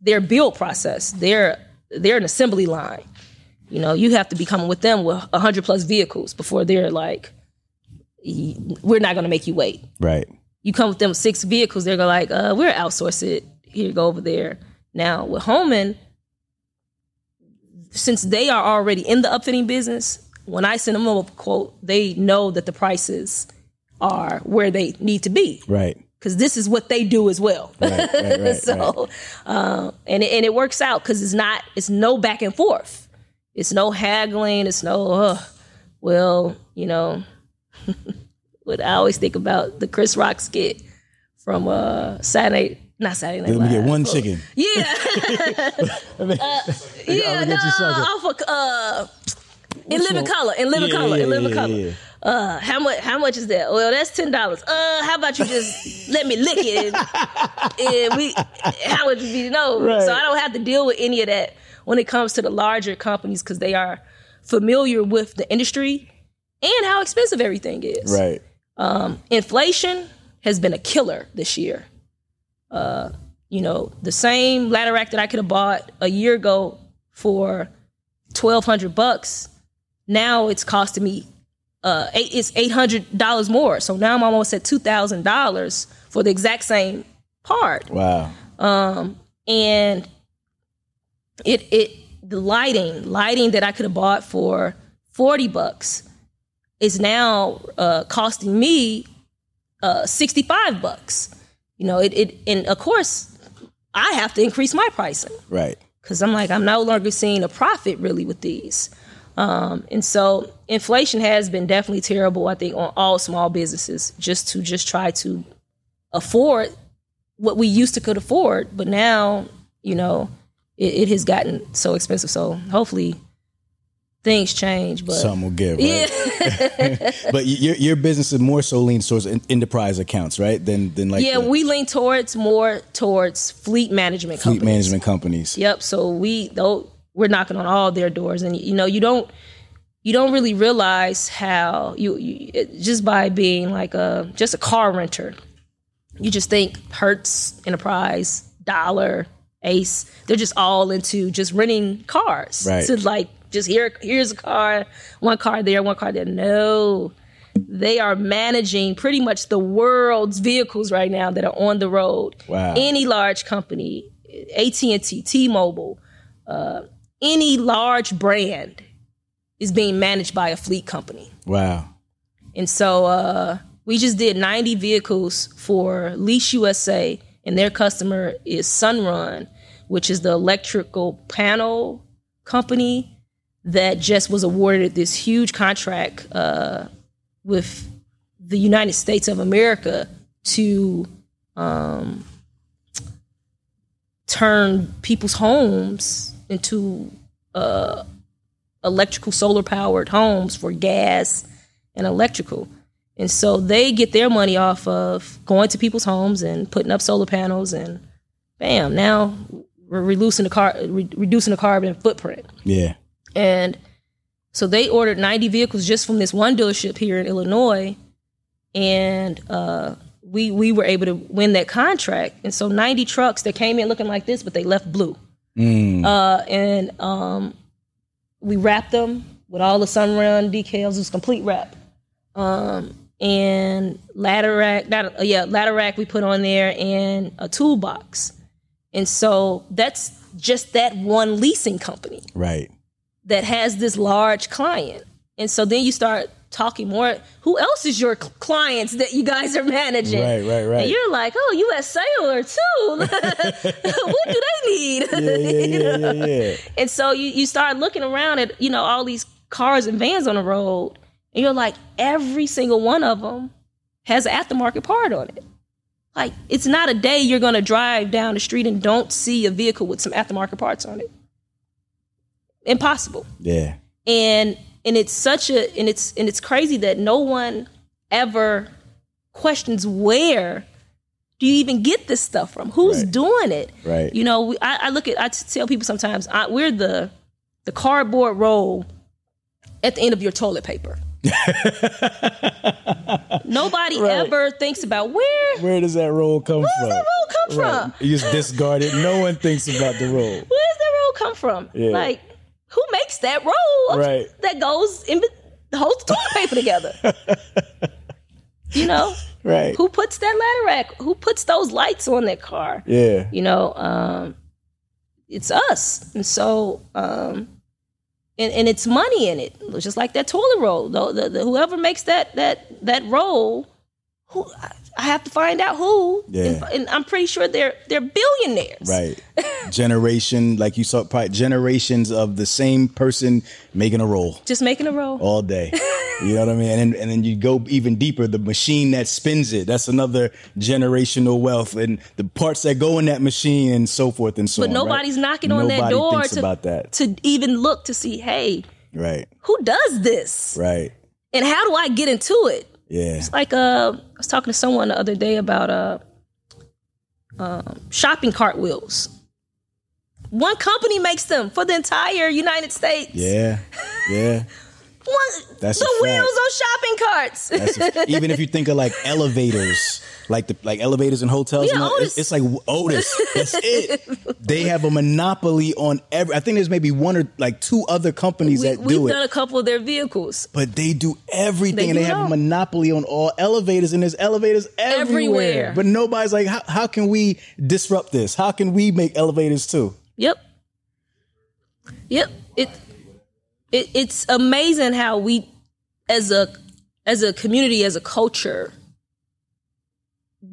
their build process. They're they're an assembly line. You know, you have to be coming with them with hundred plus vehicles before they're like, we're not going to make you wait. Right. You come with them with six vehicles, they're going like, uh, we're outsource it. Here, go over there. Now with Holman, since they are already in the upfitting business, when I send them a quote, they know that the prices are where they need to be Right. Because this is what they do as well. Right. Right. Right. so, uh, and it, and it works out because it's not it's no back and forth. It's no haggling. It's no uh, well, you know. what I always think about the Chris Rock skit from uh, Saturday, not Saturday Night Let me get Live. one chicken. Yeah, Uh, yeah, no, get you something. off of uh, in living color, in living Yeah, color, yeah, in living yeah, color. Uh, how much? How much is that? Well, that's ten dollars. Uh, how about you just let me lick it, and, and we, how would you be? No, Right. so I don't have to deal with any of that when it comes to the larger companies because they are familiar with the industry and how expensive everything is. Right. Um, Inflation has been a killer this year. Uh, you know, the same ladder rack that I could have bought a year ago for twelve hundred bucks, now it's costing me uh eight, it's eight hundred dollars more. So now I'm almost at two thousand dollars for the exact same part Wow. Um, and it it the lighting lighting that I could have bought for forty bucks is now uh, costing me uh, sixty five bucks. You know, it, it and of course I have to increase my pricing Right. because I'm like, I'm no longer seeing a profit really with these. Um, and so inflation has been definitely terrible, I think, on all small businesses just to just try to afford what we used to could afford. But now, you know, it, it has gotten so expensive. So hopefully things change. But Something will give, right? yeah, but your your business is more so lean towards enterprise accounts, right? Than than like yeah, the we lean towards more towards fleet management fleet companies. management companies. Yep. So we though we're knocking on all their doors, and you know you don't you don't really realize how you, you it, just by being like a just a car renter, you just think Hertz Enterprise, Dollar, Ace, they're just all into just renting cars. Right. So like just here here's a car, one car there, one car there. No. They are managing pretty much the world's vehicles right now that are on the road. Wow. Any large company, AT&T, T-Mobile, uh, any large brand is being managed by a fleet company. Wow. And so uh, we just did 90 vehicles for Lease USA, and their customer is Sunrun, which is the electrical panel company that just was awarded this huge contract uh, with the United States of America to um, turn people's homes into uh, electrical solar powered homes for gas and electrical. And so they get their money off of going to people's homes and putting up solar panels and bam, now we're reducing the car re- reducing the carbon footprint. Yeah. And so they ordered 90 vehicles just from this one dealership here in Illinois. And uh, we we were able to win that contract. And so 90 trucks that came in looking like this, but they left blue. Uh, and um, we wrapped them with all the sunrun decals. It was complete wrap. Um, and ladder rack, not, uh, yeah, ladder rack we put on there and a toolbox. And so that's just that one leasing company Right. that has this large client. And so then you start talking more. Who else is your clients that you guys are managing? Right, right, right. And you're like, oh, U.S. Sailor too. what do they need? Yeah, yeah, You yeah, yeah, yeah. And so you, you start looking around at, you know, all these cars and vans on the road, and you're like, every single one of them has an aftermarket part on it. Like, it's not a day you're going to drive down the street and don't see a vehicle with some aftermarket parts on it. Impossible. Yeah. And and it's such a and it's and it's crazy that no one ever questions where do you even get this stuff from? Who's Right. doing it? Right. You know, we, I, I look at I tell people sometimes I, we're the the cardboard roll at the end of your toilet paper. Nobody Right. ever thinks about where Where does that roll come where from? does that roll come Right. from? You just discard it. No one thinks about the roll. Where does that roll come from? Yeah. Like, who makes that roll Right. that goes in the holds the toilet paper together? you know, Right. who puts that ladder rack? Who puts those lights on that car? Yeah. You know, um, it's us, and so um, and and it's money in it, just like that toilet roll. Though the, the, whoever makes that that that roll, who I, have to find out who. Yeah. and, and I'm pretty sure they're they're billionaires. Right. Generation, like you saw, probably generations of the same person making a roll Just making a roll. all day. You know what I mean? And then, and then you go even deeper, the machine that spins it, that's another generational wealth and the parts that go in that machine and so forth and so but on. right? nobody's knocking on that door to, about that. to even look to see, hey, Right. who does this? Right. And how do I get into it? Yeah. It's like uh I was talking to someone the other day about uh um, shopping cart wheels. One company makes them for the entire United States. Yeah. Yeah. One, That's the wheels on shopping carts. A- even if you think of like elevators, like the like elevators and hotels, Yeah, and it's, it's like Otis. Oh, that's it. They have a monopoly on every. I think there's maybe one or like two other companies we, that we've do done a couple of their vehicles. but they do everything, They and they do it have a monopoly on all elevators, and there's elevators everywhere. Everywhere. But nobody's like, how, how can we disrupt this? How can we make elevators too? Yep. Yep. It, it it's amazing how we as a as a community, as a culture,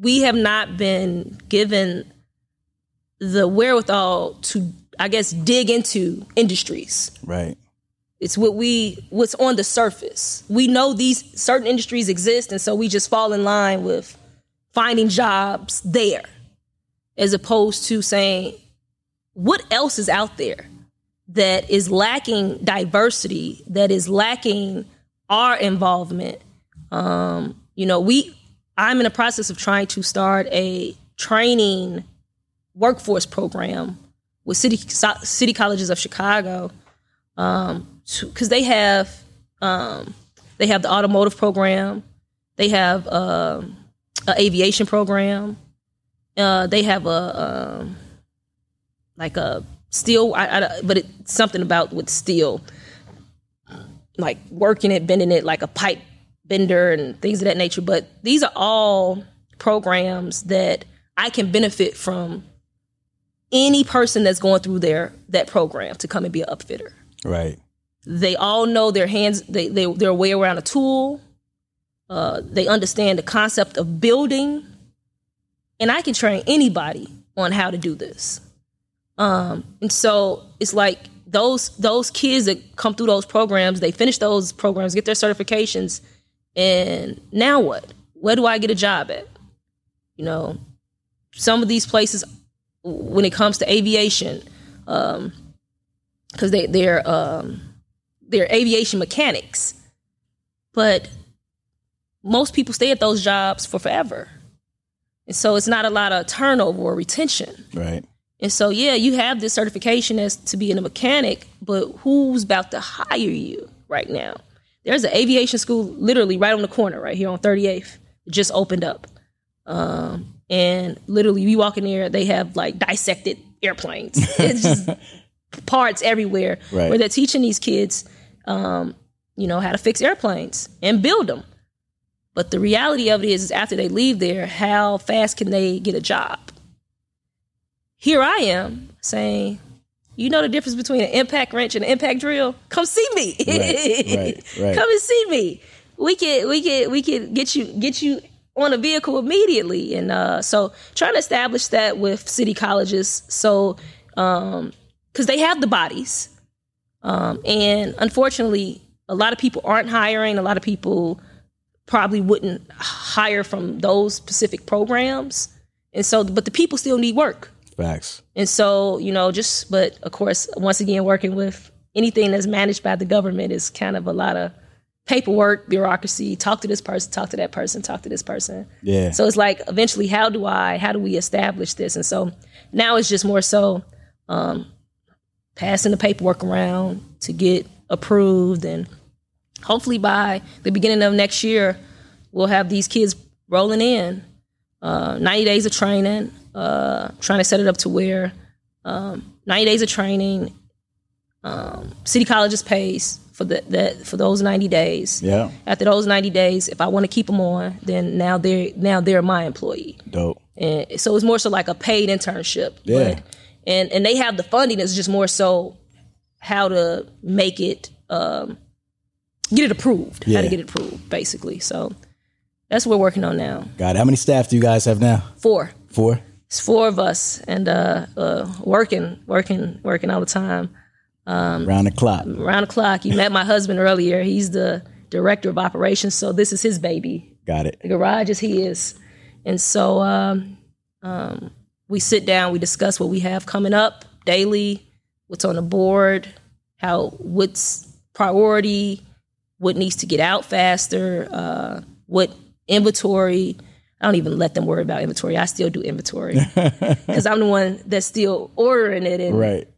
we have not been given the wherewithal to I guess, dig into industries. Right. It's what we what's on the surface. We know these certain industries exist, and so we just fall in line with finding jobs there, as opposed to saying, what else is out there that is lacking diversity, that is lacking our involvement. Um, you know, we I'm in the process of trying to start a training workforce program with city city colleges of Chicago, because um, they have um, they have the automotive program, they have uh, an aviation program, uh, they have a um, like a steel, I, I, but it's something about with steel, like working it, bending it like a pipe bender and things of that nature. But these are all programs that I can benefit from any person that's going through their that program to come and be an upfitter. Right. They all know their hands. They they their way around a tool. Uh, they understand the concept of building, and I can train anybody on how to do this. Um, and so it's like those those kids that come through those programs, they finish those programs, get their certifications, and now what? Where do I get a job at? You know, some of these places when it comes to aviation, because um, they they're um, they're aviation mechanics, but most people stay at those jobs for forever, and so it's not a lot of turnover or retention. Right. And so, yeah, you have this certification as to being a mechanic, but who's about to hire you right now? There's an aviation school literally right on the corner, right here on 38th, just opened up. Um, and literally, you walk in there, they have like dissected airplanes. it's just parts everywhere right. where they're teaching these kids, um, you know, how to fix airplanes and build them. But the reality of it is, is after they leave there, how fast can they get a job? Here I am saying, you know the difference between an impact wrench and an impact drill? Come see me. Right, right, right. Come and see me. We can we can we can get you get you on a vehicle immediately. And uh, so trying to establish that with city colleges. So um because they have the bodies. Um, and unfortunately, a lot of people aren't hiring. A lot of people probably wouldn't hire from those specific programs. And so, but the people still need work. Facts. And so, you know, just, but of course, once again, working with anything that's managed by the government is kind of a lot of paperwork, bureaucracy, talk to this person, talk to that person, talk to this person. Yeah. So it's like eventually how do I how do we establish this? And so now it's just more so um, passing the paperwork around to get approved and hopefully by the beginning of next year we'll have these kids rolling in. Uh, 90 days of training, uh, trying to set it up to where um, 90 days of training, um, City Colleges pays for the, that for those 90 days. Yeah. After those 90 days, if I want to keep them on, then now they're now they're my employee. Dope. And so it's more so like a paid internship. Yeah. But, and and they have the funding. It's just more so how to make it um, get it approved. Yeah. How to get it approved, basically. So that's what we're working on now. Got it. How many staff do you guys have now? Four. Four. It's four of us, and uh, uh, working, working, working all the time. Um, round the clock. Round the clock. You met my husband earlier. He's the director of operations, so this is his baby. Got it. The garage is his, and so um, um, we sit down. We discuss what we have coming up daily, what's on the board, how what's priority, what needs to get out faster, uh, what inventory I don't even let them worry about inventory. I still do inventory because I'm the one that's still ordering it and right.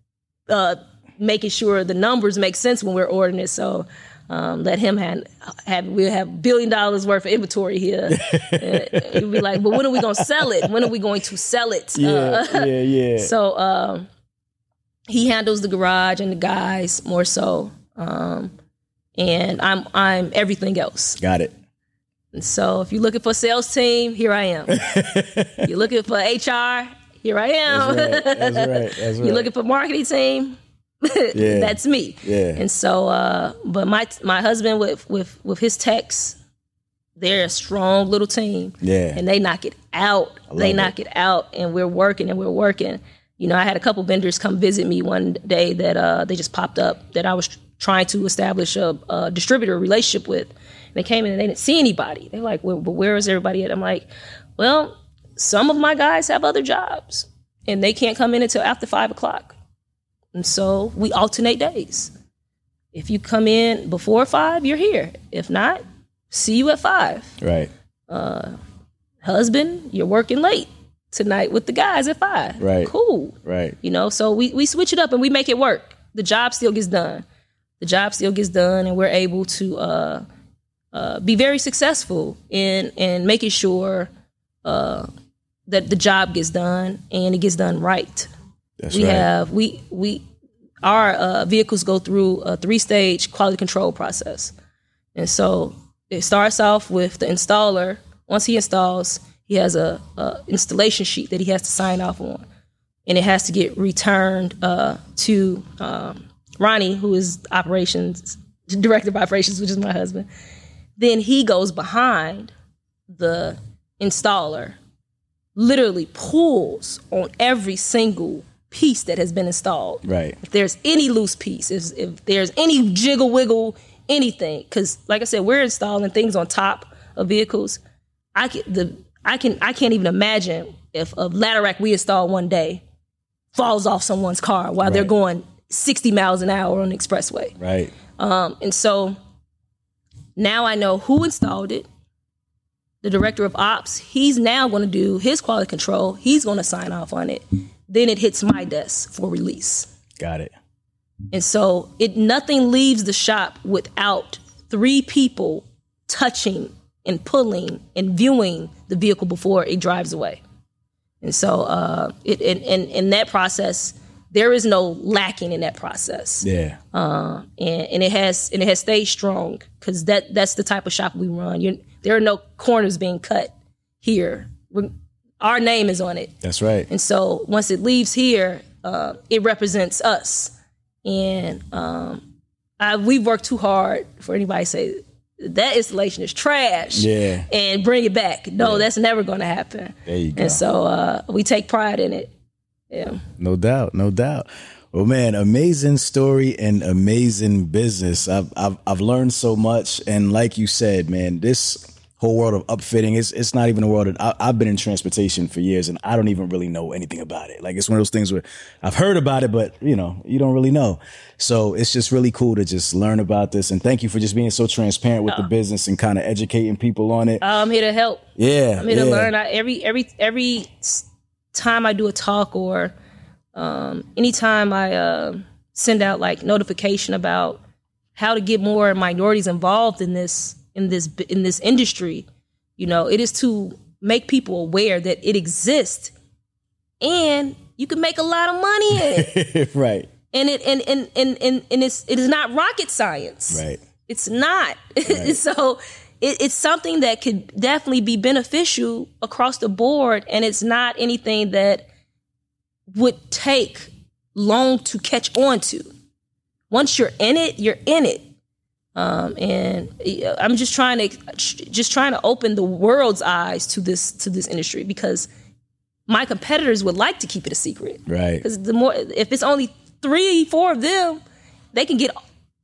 uh, making sure the numbers make sense when we're ordering it. So um, let him have, have we'll have billion dollars worth of inventory here. He'll be like, but when are we going to sell it? When are we going to sell it? Yeah, uh, yeah, yeah. So um, he handles the garage and the guys more so, um, and I'm I'm everything else. Got it. And so if you're looking for a sales team, here I am. you're looking for HR, here I am. That's right. That's right. That's right. you're looking for marketing team, yeah. that's me. Yeah. And so, uh, but my my husband with with with his techs, they're a strong little team. Yeah. And they knock it out. They knock it. it out, and we're working and we're working. You know, I had a couple vendors come visit me one day that uh, they just popped up that I was trying to establish a, a distributor relationship with. They came in and they didn't see anybody. They're like, well, but where is everybody at? I'm like, well, some of my guys have other jobs and they can't come in until after five o'clock. And so we alternate days. If you come in before five, you're here. If not, see you at five. Right. Uh, Husband, you're working late tonight with the guys at five. Right. Cool. Right. You know, so we, we switch it up and we make it work. The job still gets done. The job still gets done, and we're able to uh, uh, be very successful in in making sure uh, that the job gets done and it gets done right. That's we right. have we we our uh, vehicles go through a three stage quality control process, and so it starts off with the installer. Once he installs, he has a, a installation sheet that he has to sign off on, and it has to get returned uh, to um, Ronnie, who is operations director of operations, which is my husband. Then he goes behind the installer literally pulls on every single piece that has been installed. Right. If there's any loose piece, if, if there's any jiggle wiggle, anything, because like I said, we're installing things on top of vehicles. I can the I can I can't even imagine if a ladder rack we install one day falls off someone's car while they're going 60 miles an hour on the expressway. Right. Um, and so now I know who installed it. The director of ops, he's now going to do his quality control. He's going to sign off on it. Then it hits my desk for release. Got it. And so it nothing leaves the shop without three people touching and pulling and viewing the vehicle before it drives away. And so uh, it in, in, in that process, there is no lacking in that process Yeah. and, and it has and it has stayed strong because that that's the type of shop we run. you there are no corners being cut here. We're, our name is on it, That's right. and so once it leaves here, uh, it represents us. And um, I, we've worked too hard for anybody to say that installation is trash. Yeah. and bring it back. No, that's never going to happen. There you go. And so uh, we take pride in it. Yeah. No doubt, no doubt. Well, man, amazing story and amazing business. I've I've I've learned so much, and like you said, man, this whole world of upfitting is it's not even a world that I, I've been in transportation for years, and I don't even really know anything about it. Like it's one of those things where I've heard about it, but you know, you don't really know. So it's just really cool to just learn about this, and thank you for just being so transparent with the oh. business and kind of educating people on it. Uh, I'm here to help. yeah, I'm here yeah. to learn. I, every every every s- time I do a talk or um, anytime I uh, send out like notification about how to get more minorities involved in this in this in this industry, you know, it is to make people aware that it exists and you can make a lot of money in it. right, and it and and and and, and it's it is not rocket science. right. It's not. so it, it's something that could definitely be beneficial across the board, and it's not anything that would take long to catch on to. Once you're in it, you're in it. Um, and I'm just trying to just trying to open the world's eyes to this to this industry because my competitors would like to keep it a secret. Right. Because the more, if it's only three, four of them, they can get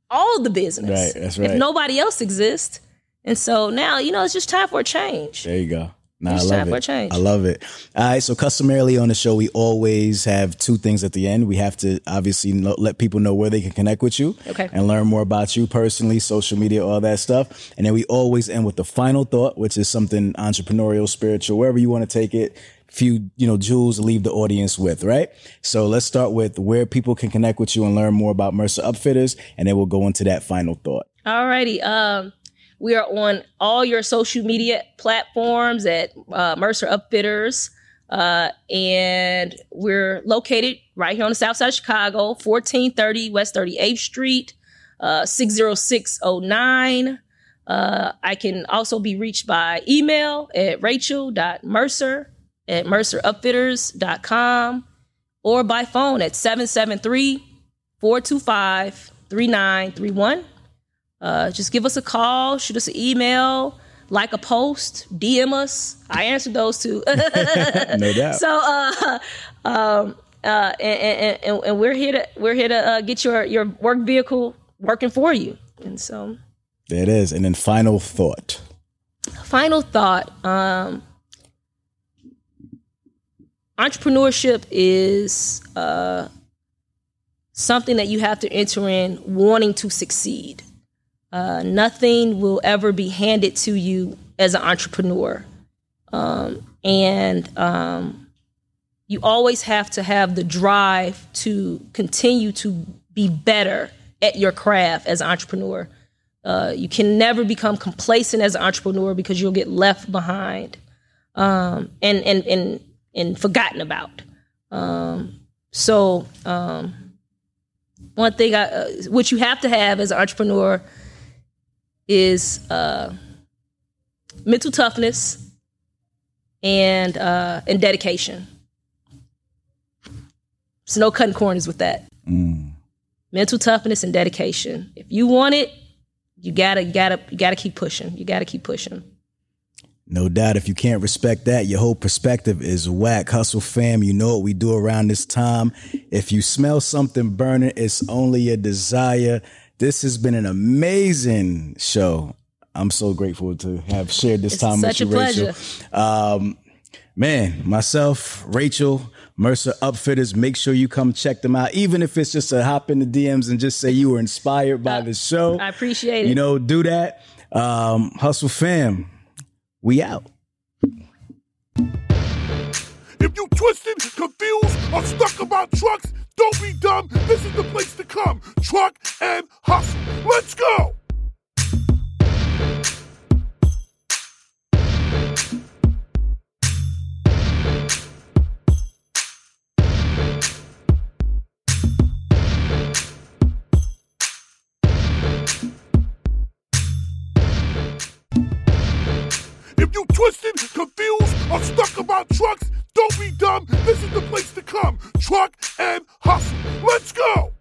all the business. Right, that's right. If nobody else exists, and so now you know it's just time for a change. There you go. Nah, I love time for a it. change. I love it. All right. So customarily on the show, we always have two things at the end. We have to obviously know, let people know where they can connect with you Okay. and learn more about you personally, social media, all that stuff. And then we always end with the final thought, which is something entrepreneurial, spiritual, wherever you want to take it. Few, you know, jewels to leave the audience with, right? So let's start with where people can connect with you and learn more about Mercer Upfitters, and then we'll go into that final thought. Alrighty. Um, we are on all your social media platforms at uh, Mercer Upfitters. Uh, and we're located right here on the south side of Chicago, 1430 West 38th Street, uh, 60609. Uh, I can also be reached by email at rachel.mercer at mercerupfitters.com or by phone at 773 425 3931. Uh, just give us a call, shoot us an email, like a post, DM us. I answer those too. No doubt. so uh, um, uh, and, and, and, we're here to we're here to uh, get your your work vehicle working for you. And so there it is. And then final thought. Final thought. Um, entrepreneurship is uh, something that you have to enter in wanting to succeed. Uh, nothing will ever be handed to you as an entrepreneur. Um, and um, you always have to have the drive to continue to be better at your craft as an entrepreneur. Uh, you can never become complacent as an entrepreneur because you'll get left behind um, and, and, and, and forgotten about. Um, so, um, one thing I, uh, what you have to have as an entrepreneur is uh, mental toughness and uh, and dedication. So no cutting corners with that. Mm. Mental toughness and dedication. If you want it, you gotta you gotta you gotta keep pushing. You gotta keep pushing. No doubt. If you can't respect that, your whole perspective is whack. Hustle fam, you know what we do around this time. If you smell something burning, it's only a desire. This has been an amazing show. I'm so grateful to have shared this it's time with you, pleasure. Rachel. Um, man, myself, Rachel, Mercer Upfitters, make sure you come check them out. Even if it's just to hop in the DMs and just say you were inspired by uh, the show. I appreciate it. You know, do that. Um, Hustle fam, we out. If you twisted, confused, or stuck about trucks, don't be dumb. This is the place to come. Truck and hustle. Let's go. Twisted, confused, or stuck about trucks, don't be dumb. This is the place to come. Truck and hustle. Let's go.